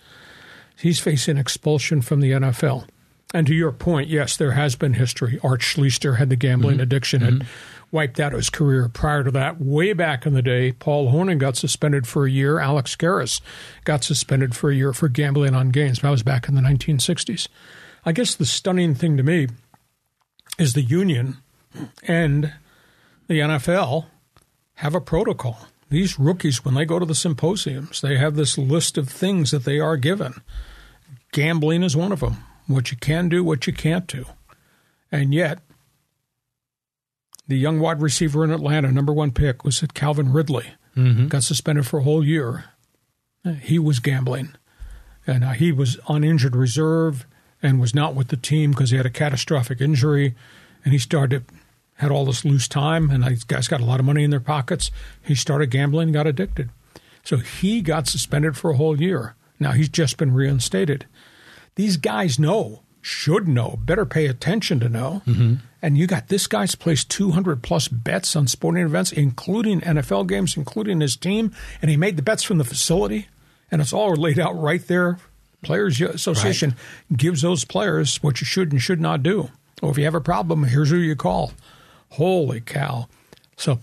S1: He's facing expulsion from the NFL. And to your point, yes, there has been history. Art Schlichter had the gambling mm-hmm. addiction and mm-hmm. wiped out his career. Prior to that, way back in the day, Paul Hornung got suspended for a year. Alex Karras got suspended for a year for gambling on games. That was back in the 1960s. I guess the stunning thing to me is the union and the NFL have a protocol. These rookies, when they go to the symposiums, they have this list of things that they are given. Gambling is one of them. What you can do, what you can't do. And yet, the young wide receiver in Atlanta, number one pick, was at Calvin Ridley. Got suspended for a whole year. He was gambling. And uh, he was on injured reserve and was not with the team because he had a catastrophic injury. And he started, had all this loose time, and these guys got a lot of money in their pockets. He started gambling got addicted. So he got suspended for a whole year. Now he's just been reinstated. These guys know, should know, better pay attention to know. Mm-hmm. And you got this guy's placed 200 plus bets on sporting events, including NFL games, including his team, and he made the bets from the facility, and it's all laid out right there. Players Association gives those players what you should and should not do. Or if you have a problem, here's who you call. Holy cow. So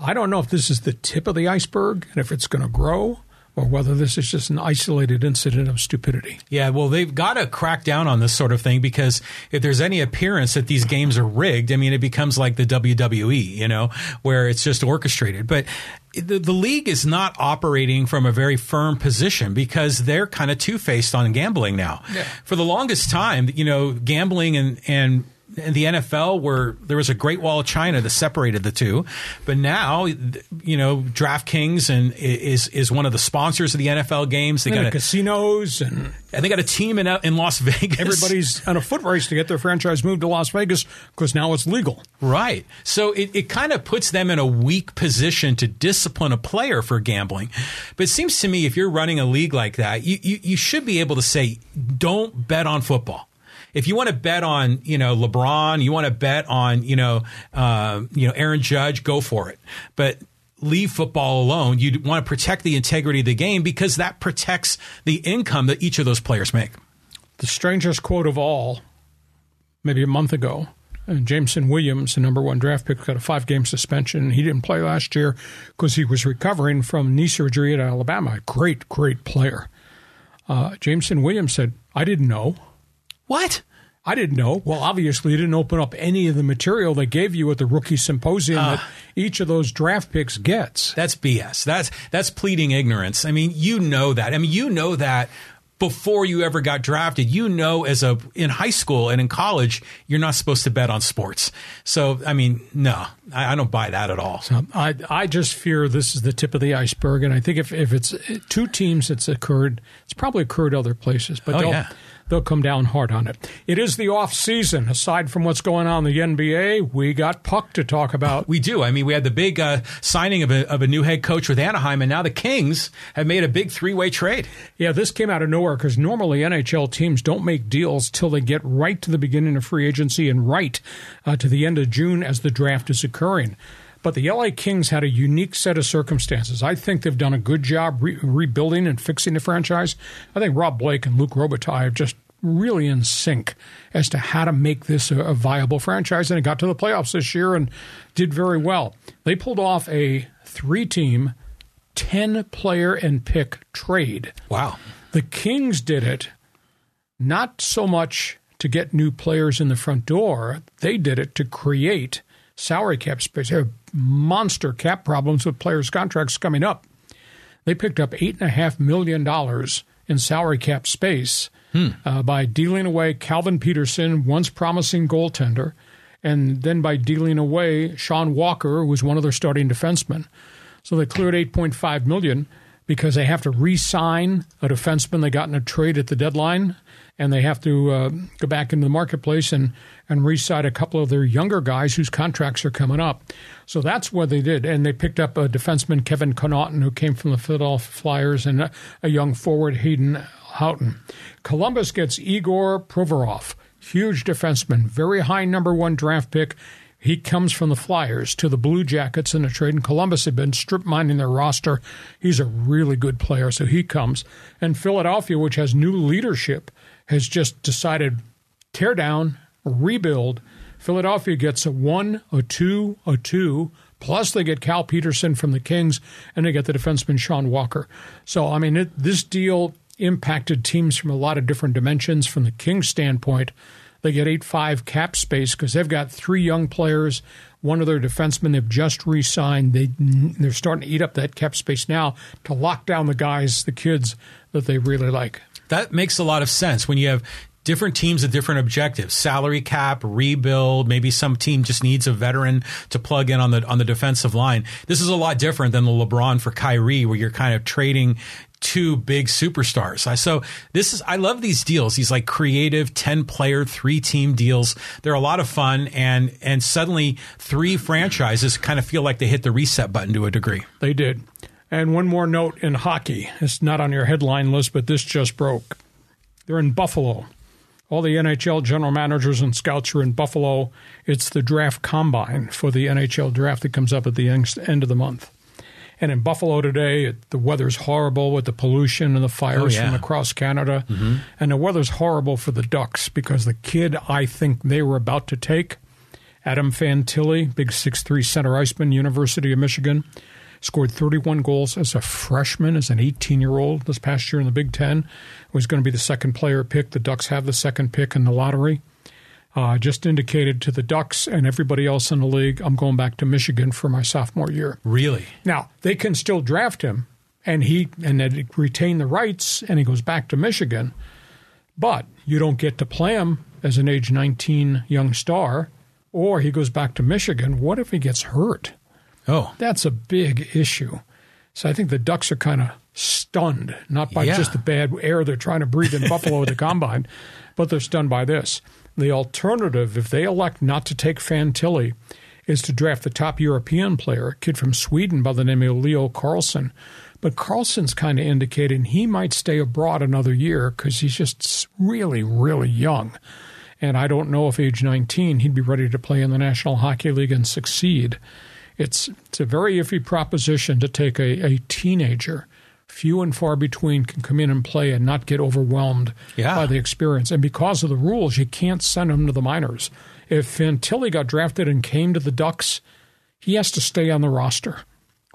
S1: I don't know if this is the tip of the iceberg and if it's going to grow or whether this is just an isolated incident of stupidity.
S2: Yeah, well, they've got to crack down on this sort of thing because if there's any appearance that these games are rigged, I mean, it becomes like the WWE, you know, where it's just orchestrated. But the, the league is not operating from a very firm position because they're kind of two faced on gambling now.
S1: Yeah.
S2: For the longest time, you know, gambling and, and and the NFL were there was a Great Wall of China that separated the two, but now you know DraftKings and is is one of the sponsors of the NFL games. They
S1: And
S2: got
S1: the
S2: a,
S1: casinos and
S2: and they got a team in uh, in Las Vegas.
S1: everybody's on a foot race to get their franchise moved to Las Vegas because now it's legal.
S2: Right. So it, it kind of puts them in a weak position to discipline a player for gambling. But it seems to me if you're running a league like that, you, you, you should be able to say, don't bet on football. If you want to bet on, you know, LeBron, you want to bet on, you know, uh, you know, Aaron Judge, go for it. But leave football alone. You want to protect the integrity of the game because that protects the income that each of those players make.
S1: The strangest quote of all, maybe a month ago, uh, Jameson Williams, the number one draft pick, got a five game suspension. He didn't play last year because he was recovering from knee surgery at Alabama. Great, great player. Uh, Jameson Williams said, I didn't know.
S2: What?
S1: I didn't know. Well, obviously, you didn't open up any of the material they gave you at the rookie symposium that each of those draft picks gets.
S2: That's BS. That's that's pleading ignorance. I mean, you know that. I mean, you know that before you ever got drafted. You know, as a in high school and in college, you're not supposed to bet on sports. So, I mean, no, I, I don't buy that at all.
S1: Um, I I just fear this is the tip of the iceberg, and I think if, if it's two teams, it's occurred. It's probably occurred other places, but
S2: Oh, yeah.
S1: They'll come down hard on it. It is the off season. Aside from what's going on in the NBA, we got puck to talk about.
S2: We do. I mean, we had the big uh, signing of a, of a new head coach with Anaheim, and now the Kings have made a big three way trade.
S1: Yeah, this came out of nowhere because normally NHL teams don't make deals till they get right to the beginning of free agency and right uh, to the end of June as the draft is occurring. But the LA Kings had a unique set of circumstances. I think they've done a good job re- rebuilding and fixing the franchise. I think Rob Blake and Luc Robitaille have just really in sync as to how to make this a, a, viable franchise. And it got to the playoffs this year and did very well. They pulled off a three team, 10 player and pick trade.
S2: Wow.
S1: The Kings did it not so much to get new players in the front door, they did it to create salary cap space. They have monster cap problems with players' contracts coming up. They picked up $8.5 million in salary cap space hmm. uh, by dealing away Calvin Petersen, once promising goaltender, and then by dealing away Sean Walker, who was one of their starting defensemen. So they cleared 8.5 million because they have to re-sign a defenseman they got in a trade at the deadline, and they have to uh, go back into the marketplace and and re-sign a couple of their younger guys whose contracts are coming up. So that's what they did, and they picked up a defenseman Kevin Connauton who came from the Philadelphia Flyers and a, a young forward Hayden Hodgson. Columbus gets Igor Provorov, huge defenseman, very high number one draft pick. He comes from the Flyers to the Blue Jackets in a trade, and Columbus had been strip mining their roster. He's a really good player, so he comes. And Philadelphia, which has new leadership, has just decided tear down, rebuild. Philadelphia gets a one, a two, a two, plus they get Cal Petersen from the Kings, and they get the defenseman Sean Walker. So, I mean, it, this deal impacted teams from a lot of different dimensions. From the Kings standpoint, they get 8 5 cap space because they've got three young players. One of their defensemen they've just re signed. They, they're starting to eat up that cap space now to lock down the guys, the kids that they really like.
S2: That makes a lot of sense when you have different teams with different objectives salary cap rebuild maybe some team just needs a veteran to plug in on the on the defensive line this is a lot different than the lebron for kyrie where you're kind of trading two big superstars. So this is, I love these deals, these like creative 10 player, three team deals. They're a lot of fun. And, and suddenly three franchises kind of feel like they hit the reset button to a degree.
S1: They did. And one more note in hockey. It's not on your headline list, but this just broke. They're in Buffalo. All the NHL general managers and scouts are in Buffalo. It's the draft combine for the NHL draft that comes up at the end of the month. And in Buffalo today, it, the weather's horrible with the pollution and the fires oh, yeah. from across Canada. Mm-hmm. And the weather's horrible for the Ducks because the kid I think they were about to take, Adam Fantilli, big six-three center iceman, University of Michigan, scored 31 goals as a freshman, as an 18 year old this past year in the Big Ten. Was going to be the second player pick. The Ducks have the second pick in the lottery uh, just indicated to the Ducks and everybody else in the league, I'm going back to Michigan for my sophomore year.
S2: Really?
S1: Now they can still draft him, and he and they retain the rights, and he goes back to Michigan, but you don't get to play him as an age 19 young star, or he goes back to Michigan. What if he gets hurt?
S2: Oh,
S1: that's a big issue. So I think the Ducks are kind of stunned, not by yeah. just the bad air they're trying to breathe in Buffalo at the combine, but they're stunned by this. The alternative, if they elect not to take Fantilli, is to draft the top European player, a kid from Sweden by the name of Leo Carlsson. But Carlsson's kind of indicating he might stay abroad another year because he's just really, really young. And I don't know if age 19 he'd be ready to play in the National Hockey League and succeed. It's, it's a very iffy proposition to take a, a teenager few and far between can come in and play and not get overwhelmed
S2: yeah.
S1: by the experience. And because of the rules, you can't send them to the minors. If Fantilli got drafted and came to the Ducks, he has to stay on the roster,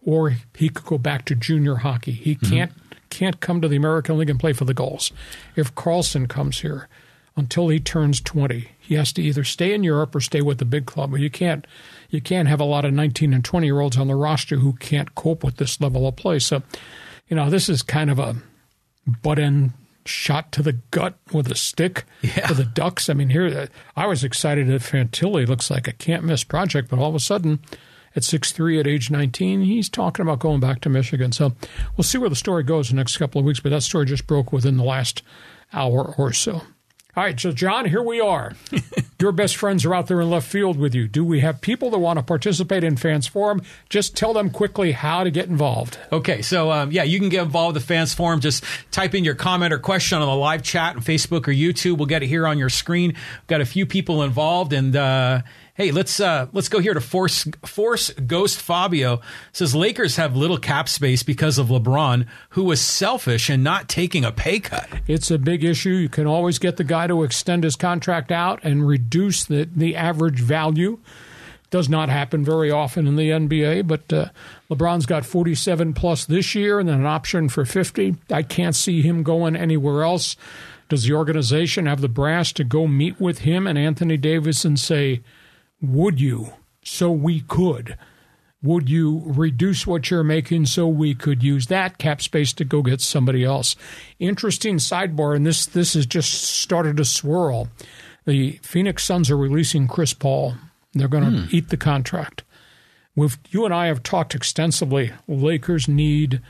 S1: or he could go back to junior hockey. He mm-hmm. can't can't come to the American League and play for the Gulls. If Carlsson comes here until he turns twenty, he has to either stay in Europe or stay with the big club. But you can't you can't have a lot of nineteen and twenty year olds on the roster who can't cope with this level of play. So you know, this is kind of a butt end shot to the gut with a stick
S2: yeah.
S1: for the Ducks. I mean, here I was excited that Fantilli looks like a can't miss project, but all of a sudden, at six three at age 19, he's talking about going back to Michigan. So we'll see where the story goes in the next couple of weeks, but that story just broke within the last hour or so. All right, so John, here we are. Your best friends are out there in left field with you. Do we have people that want to participate in Fans Forum? Just tell them quickly how to get involved.
S2: Okay, so um, yeah, you can get involved with the Fans Forum. Just type in your comment or question on the live chat on Facebook or YouTube. We'll get it here on your screen. We've got a few people involved, and uh, Hey, let's uh, let's go here to Force Force Ghost Fabio says Lakers have little cap space because of LeBron, who was selfish and not taking a pay cut.
S1: It's a big issue. You can always get the guy to extend his contract out and reduce the the average value. Does not happen very often in the NBA, but uh, LeBron's got 47 plus this year and then an option for 50. I can't see him going anywhere else. Does the organization have the brass to go meet with him and Anthony Davis and say, would you, so we could? Would you reduce what you're making so we could use that cap space to go get somebody else? Interesting sidebar, and this this has just started to swirl. The Phoenix Suns are releasing Chris Paul. They're going to hmm. eat the contract. We've, you and I have talked extensively. Lakers need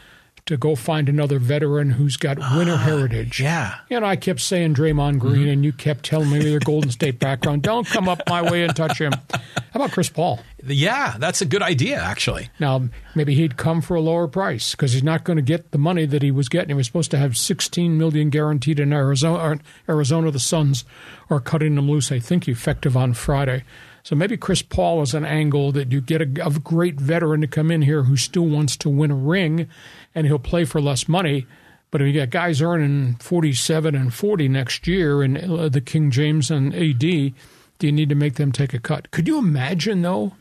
S1: to go find another veteran who's got winner uh, heritage.
S2: Yeah.
S1: And I kept saying Draymond Green, mm-hmm. and you kept telling me your Golden State background, don't come up my way and touch him. How about Chris Paul?
S2: Yeah, that's a good idea, actually.
S1: Now, maybe he'd come for a lower price because he's not going to get the money that he was getting. He was supposed to have 16 million guaranteed in Arizona. Arizona, the Suns are cutting them loose, I think, effective on Friday. So maybe Chris Paul is an angle that you get a, a, great veteran to come in here who still wants to win a ring, and he'll play for less money. But if you got guys earning 47 and 40 next year in uh, the King James and AD, do you need to make them take a cut? Could you imagine, though?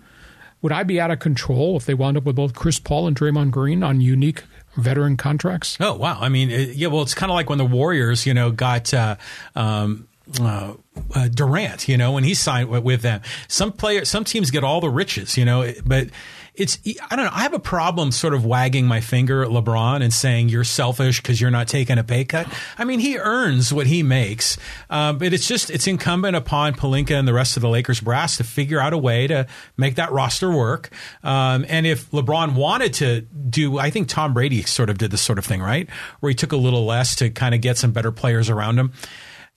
S1: Would I be out of control if they wound up with both Chris Paul and Draymond Green on unique veteran contracts?
S2: Oh, wow. I mean, it, yeah, well, it's kind of like when the Warriors, you know, got. Uh, um, uh, uh, Durant, you know, when he signed with them. Some players, some teams get all the riches, you know, but it's I don't know. I have a problem sort of wagging my finger at LeBron and saying you're selfish because you're not taking a pay cut. I mean, he earns what he makes, uh, but it's just it's incumbent upon Pelinka and the rest of the Lakers brass to figure out a way to make that roster work. Um, and if LeBron wanted to do, I think Tom Brady sort of did this sort of thing, right, where he took a little less to kind of get some better players around him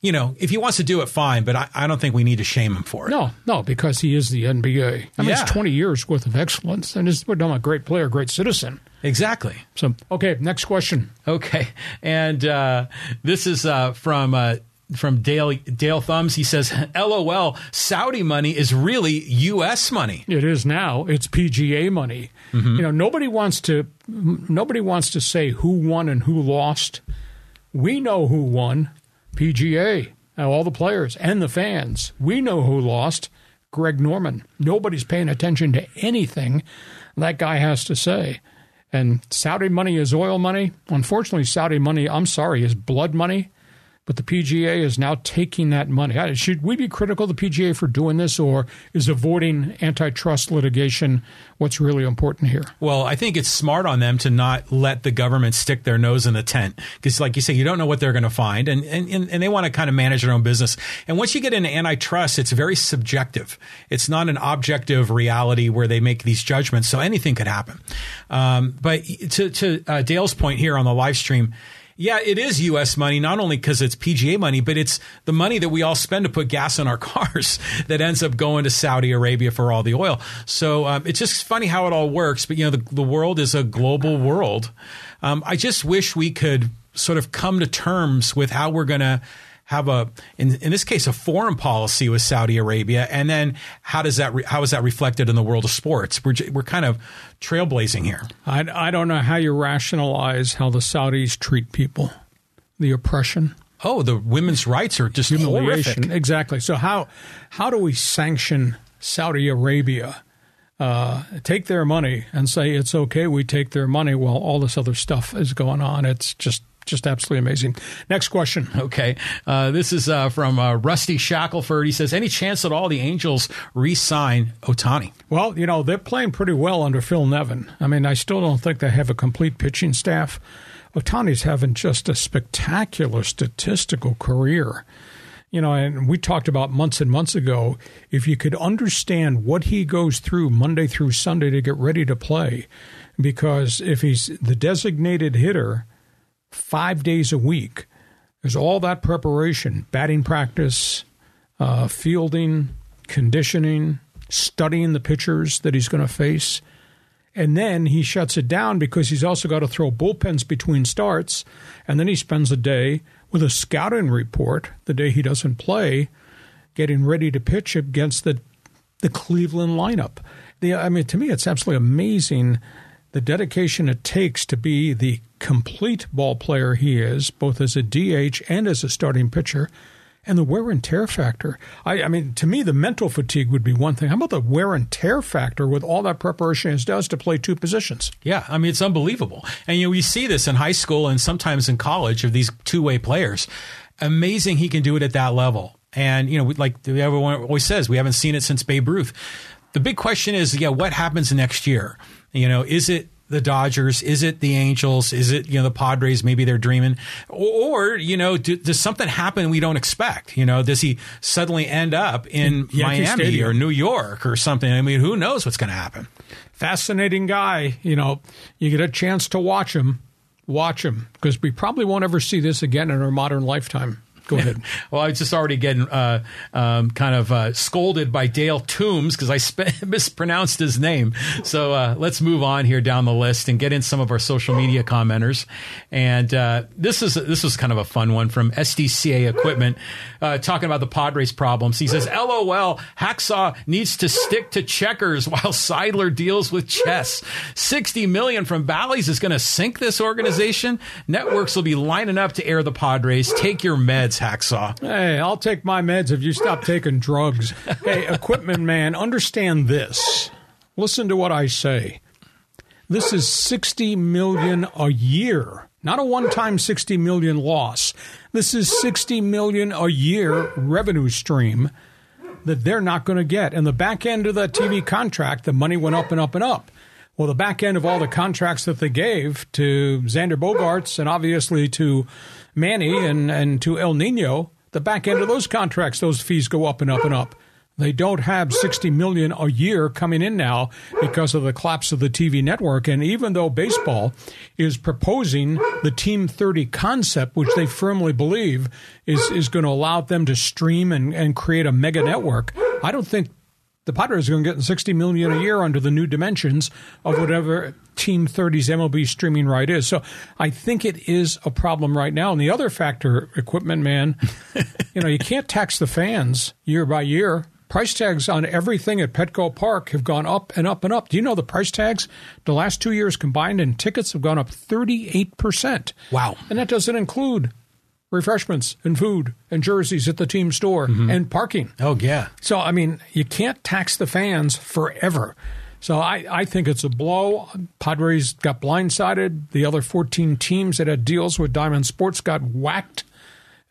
S2: you know, if he wants to do it, fine. But I, I, don't think we need to shame him for it.
S1: No, no, because he is the NBA. I mean, yeah. it's 20 years worth of excellence, and he's become a great player, great citizen.
S2: Exactly.
S1: So, okay, next question.
S2: Okay, and uh, this is uh, from. Uh, from Dale Dale Thumbs, he says, "LOL, Saudi money is really U.S. money.
S1: It is now. It's PGA money. Mm-hmm. You know, nobody wants to nobody wants to say who won and who lost. We know who won. PGA, uh, all the players and the fans. We know who lost Greg Norman. Nobody's paying attention to anything that guy has to say. And Saudi money is oil money. Unfortunately, Saudi money, I'm sorry, is blood money. But the PGA is now taking that money. Should we be critical of the PGA for doing this, or is avoiding antitrust litigation what's really important here?
S2: Well, I think it's smart on them to not let the government stick their nose in the tent because, like you say, you don't know what they're going to find, and, and and they want to kind of manage their own business. And once you get into antitrust, it's very subjective. It's not an objective reality where they make these judgments, so anything could happen. Um, but to to uh, Dale's point here on the live stream yeah, it is U.S. money, not only because it's PGA money, but it's the money that we all spend to put gas in our cars that ends up going to Saudi Arabia for all the oil. So um, it's just funny how it all works. But, you know, the, the world is a global world. Um, I just wish we could sort of come to terms with how we're going to have a in, in this case a foreign policy with Saudi Arabia, and then how does that re, how is that reflected in the world of sports? We're we're kind of trailblazing here.
S1: I, I don't know how you rationalize how the Saudis treat people, the oppression.
S2: Oh, the women's rights are just humiliation. Horrific.
S1: Exactly. So how how do we sanction Saudi Arabia? Uh, take their money and say it's okay. We take their money while all this other stuff is going on. It's just just absolutely amazing. Next question.
S2: Okay. Uh, this is uh, from uh, Rusty Shackelford. He says, Any chance at all the Angels re sign Ohtani?
S1: Well, you know, they're playing pretty well under Phil Nevin. I mean, I still don't think they have a complete pitching staff. Ohtani's having just a spectacular statistical career. You know, and we talked about months and months ago, if you could understand what he goes through Monday through Sunday to get ready to play, because if he's the designated hitter, five days a week. There's all that preparation, batting practice, uh, fielding, conditioning, studying the pitchers that he's going to face. And then he shuts it down because he's also got to throw bullpens between starts. And then he spends a day with a scouting report the day he doesn't play, getting ready to pitch against the the Cleveland lineup. The, I mean, to me, it's absolutely amazing the dedication it takes to be the complete ball player he is, both as a DH and as a starting pitcher, and the wear and tear factor. I, I, mean, to me, the mental fatigue would be one thing. How about the wear and tear factor with all that preparation he does to play two positions?
S2: Yeah, I mean, it's unbelievable. And you know, we see this in high school and sometimes in college of these two way players. Amazing he can do it at that level. And, you know, like everyone always says, we haven't seen it since Babe Ruth. The big question is, yeah, what happens next year? You know, is it the Dodgers? Is it the Angels? Is it, you know, the Padres? Maybe they're dreaming. Or, you know, do, does something happen we don't expect? You know, does he suddenly end up in, in Miami Stadium. or New York or something? I mean, who knows what's going to happen?
S1: Fascinating guy. You know, you get a chance to watch him. Watch him because we probably won't ever see this again in our modern lifetime. Go ahead.
S2: well, I was just already getting uh, um, kind of uh, scolded by Dale Toombs because I sp- mispronounced his name. So uh, let's move on here down the list and get in some of our social media commenters. And uh, this is this was kind of a fun one from SDCA Equipment uh, talking about the Padres problems. He says, "LOL, Hacksaw needs to stick to checkers while Seidler deals with chess. Sixty million from Bally's is going to sink this organization. Networks will be lining up to air the Padres. Take your meds." Hacksaw.
S1: Hey, I'll take my meds if you stop taking drugs. hey, equipment man, understand this. Listen to what I say. This is 60 million a year. Not a one-time 60 million loss. This is 60 million a year revenue stream that they're not going to get. And the back end of that TV contract, the money went up and up and up. Well, the back end of all the contracts that they gave to Xander Bogaerts and obviously to Manny and, and to El Nino, the back end of those contracts, those fees go up and up and up. They don't have 60 million a year coming in now because of the collapse of the TV network. And even though baseball is proposing the Team 30 concept, which they firmly believe is, is going to allow them to stream and, and create a mega network, I don't think the Padres are going to get 60 million a year under the new dimensions of whatever Team 30's MLB streaming right is. So I think it is a problem right now. And the other factor, equipment man, you know, you can't tax the fans year by year. Price tags on everything at Petco Park have gone up and up and up. Do you know the price tags the last two years combined in tickets have gone up 38%?
S2: Wow.
S1: And that doesn't include refreshments and food and jerseys at the team store mm-hmm. and parking.
S2: Oh, yeah.
S1: So, I mean, you can't tax the fans forever. So I, I think it's a blow. Padres got blindsided. The other 14 teams that had deals with Diamond Sports got whacked.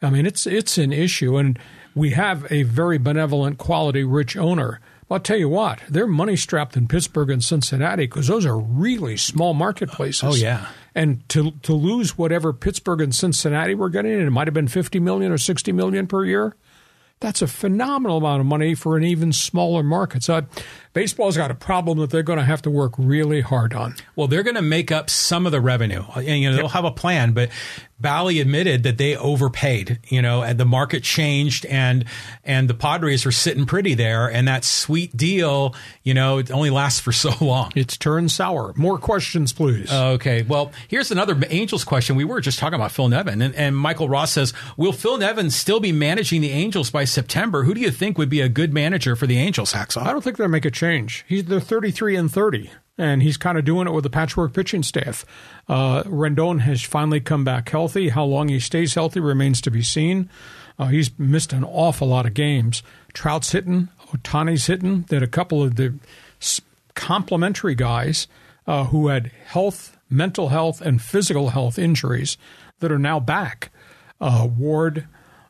S1: I mean, it's it's an issue, and we have a very benevolent, quality, rich owner. But I'll tell you what, they're money strapped in Pittsburgh and Cincinnati because those are really small marketplaces.
S2: Oh yeah,
S1: and to to lose whatever Pittsburgh and Cincinnati were getting, it might have been fifty million or sixty million per year. That's a phenomenal amount of money for an even smaller market. So baseball's got a problem that they're going to have to work really hard on.
S2: Well, they're going to make up some of the revenue. And, you know, they'll have a plan, but Bally admitted that they overpaid, you know, and the market changed and, and the Padres are sitting pretty there. And that sweet deal, you know, it only lasts for so long.
S1: It's turned sour. More questions, please.
S2: Okay. Well, here's another Angels question. We were just talking about Phil Nevin and, and Michael Ross says, will Phil Nevin still be managing the Angels by September? Who do you think would be a good manager for the Angels, Hacksaw?
S1: I don't think they'll make a change. He's, they're 33 and 30 and he's kind of doing it with a patchwork pitching staff. Uh, Rendon has finally come back healthy. How long he stays healthy remains to be seen. Uh, he's missed an awful lot of games. Trout's hitting, Ohtani's hitting. That a couple of the complementary guys uh, who had health, mental health, and physical health injuries that are now back. Uh, Ward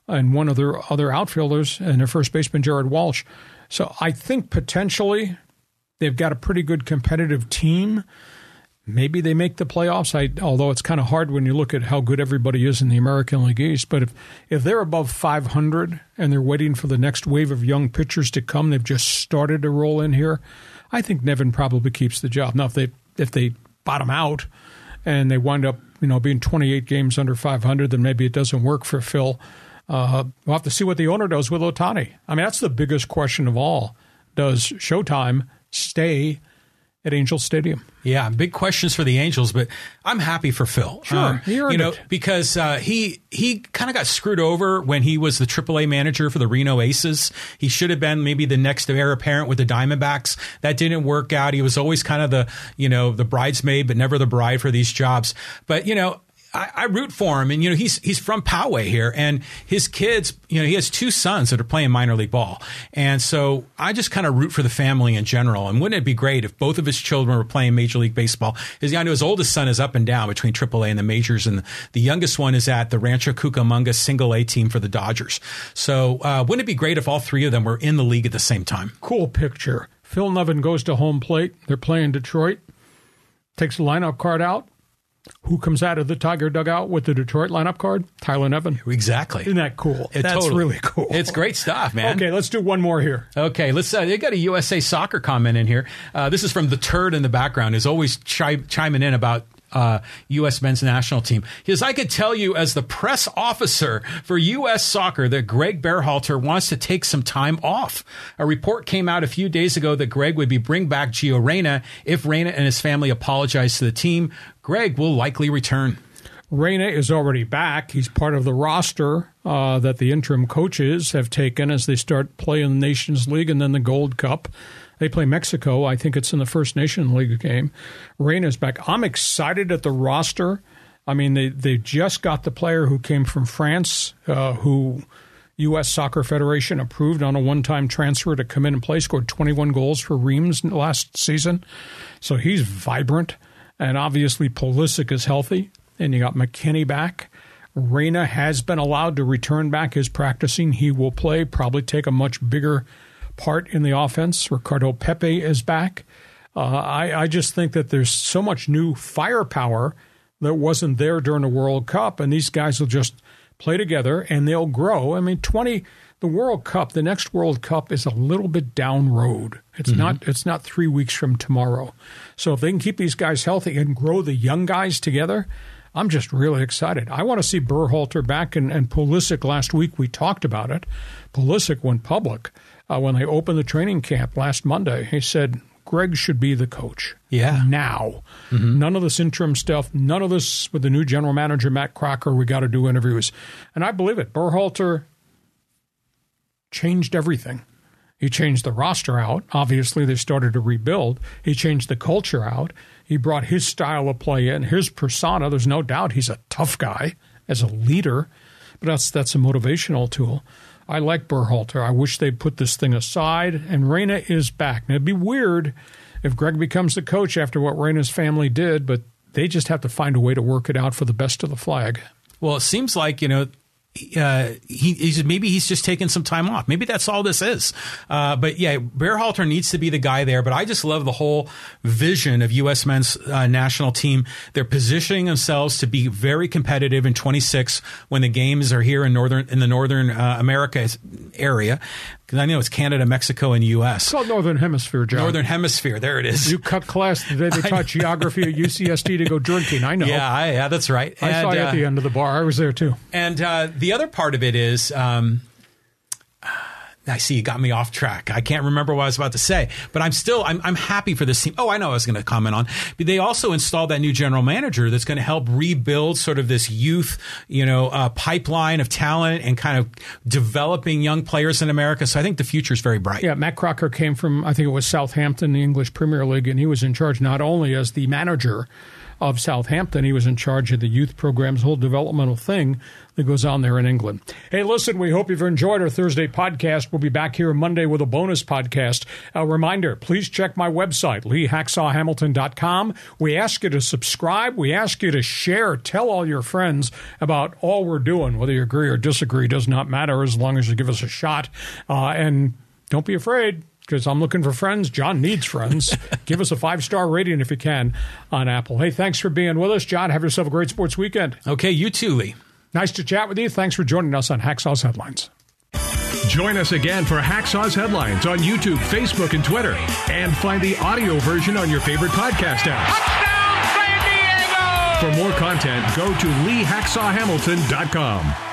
S1: and one of their other outfielders and their first baseman Jared Walsh. So I think potentially They've got a pretty good competitive team. Maybe they make the playoffs. I, although it's kind of hard when you look at how good everybody is in the American League East. But if if they're above 500 and they're waiting for the next wave of young pitchers to come, they've just started to roll in here. I think Nevin probably keeps the job. Now, if they if they bottom out and they wind up you know, being 28 games under 500, then maybe it doesn't work for Phil. Uh, we'll have to see what the owner does with Ohtani. I mean, that's the biggest question of all. Does Showtime stay at Angel Stadium?
S2: Yeah, big questions for the Angels, but I'm happy for Phil.
S1: Sure,
S2: um,
S1: he
S2: you know,
S1: it.
S2: because uh, he he kind of got screwed over when he was the AAA manager for the Reno Aces. He should have been maybe the next heir apparent with the Diamondbacks. That didn't work out. He was always kind of the you know the bridesmaid, but never the bride for these jobs. But you know, I, I, root for him, and you know he's he's from Poway here, and his kids, you know, he has two sons that are playing minor league ball, and so I just kind of root for the family in general. And wouldn't it be great if both of his children were playing Major League Baseball? His, I know his oldest son is up and down between AAA and the majors, and the youngest one is at the Rancho Cucamonga Single A team for the Dodgers. So uh, wouldn't it be great if all three of them were in the league at the same time?
S1: Cool picture. Phil Nevin goes to home plate. They're playing Detroit. Takes the lineup card out who comes out of the Tiger dugout with the Detroit lineup card? Tyler Nevin.
S2: Exactly.
S1: Isn't that cool?
S2: It
S1: That's
S2: totally.
S1: really cool.
S2: It's great stuff, man.
S1: Okay, let's do one more here.
S2: Okay, let's. Uh, they got a USA Soccer comment in here. Uh, this is from the turd in the background. Is always chi- chiming in about uh, U.S. men's national team. Says, I could tell you as the press officer for U.S. soccer that Greg Berhalter wants to take some time off. A report came out a few days ago that Greg would be bring back Gio Reyna if Reyna and his family apologize to the team. Greg will likely return.
S1: Reyna is already back. He's part of the roster uh, that the interim coaches have taken as they start playing the Nations League and then the Gold Cup. They play Mexico. I think it's in the First Nation League game. Reyna's back. I'm excited at the roster. I mean, they they just got the player who came from France, uh, who U.S. Soccer Federation approved on a one-time transfer to come in and play. Scored 21 goals for Reims last season, so he's vibrant. And obviously, Pulisic is healthy. And you got McKennie back. Reyna has been allowed to return back. his practicing. He will play. Probably take a much bigger part in the offense. Ricardo Pepi is back. Uh, I, I just think that there's so much new firepower that wasn't there during the World Cup, and these guys will just play together and they'll grow. I mean, 20 the World Cup, the next World Cup is a little bit down road. It's mm-hmm. not it's not 3 weeks from tomorrow. So if they can keep these guys healthy and grow the young guys together, I'm just really excited. I want to see Berhalter back and, and Pulisic last week. We talked about it. Pulisic went public uh, when they opened the training camp last Monday. He said, Greg should be the coach.
S2: Yeah.
S1: Now. Mm-hmm. None of this interim stuff, none of this with the new general manager, Matt Crocker. We got to do interviews. And I believe it. Berhalter changed everything. He changed the roster out. Obviously, they started to rebuild. He changed the culture out. He brought his style of play in, his persona. There's no doubt he's a tough guy as a leader, but that's that's a motivational tool. I like Berhalter. I wish they'd put this thing aside. And Reyna is back. Now, it'd be weird if Greg becomes the coach after what Reyna's family did, but they just have to find a way to work it out for the best of the flag.
S2: Well, it seems like, you know, uh, he maybe he's just taking some time off. Maybe that's all this is. Uh, but yeah, Berhalter needs to be the guy there. But I just love the whole vision of U.S. men's uh, national team. They're positioning themselves to be very competitive in 26 when the games are here in northern in the northern uh, America area. Because I know it's Canada, Mexico, and U.S.
S1: It's called Northern Hemisphere, John.
S2: Northern Hemisphere. There it is.
S1: You cut class the day they taught geography at UCSD to go drinking. I know.
S2: Yeah, I, yeah, that's right.
S1: I and, saw you at the end of the bar. I was there too.
S2: And uh, the other part of it is. Um, I see you got me off track. I can't remember what I was about to say, but I'm still I'm, I'm happy for this team. Oh, I know I was going to comment on. But they also installed that new general manager that's going to help rebuild sort of this youth, you know, uh, pipeline of talent and kind of developing young players in America. So I think the future is very bright.
S1: Yeah, Matt Crocker came from I think it was Southampton, the English Premier League, and he was in charge not only as the manager of Southampton. He was in charge of the youth program's whole developmental thing that goes on there in England. Hey, listen, we hope you've enjoyed our Thursday podcast. We'll be back here Monday with a bonus podcast. A reminder, please check my website, leehacksawhamilton.com. We ask you to subscribe. We ask you to share. Tell all your friends about all we're doing. Whether you agree or disagree does not matter as long as you give us a shot. Uh, and don't be afraid because I'm looking for friends. John needs friends. Give us a five star rating if you can on Apple. Hey, thanks for being with us, John. Have yourself a great sports weekend.
S2: Okay, you too, Lee.
S1: Nice to chat with you. Thanks for joining us on Hacksaw's Headlines.
S3: Join us again for Hacksaw's Headlines on YouTube, Facebook, and Twitter. And find the audio version on your favorite podcast app.
S4: Touchdown, San Diego!
S1: For more content, go to leehacksawhamilton.com.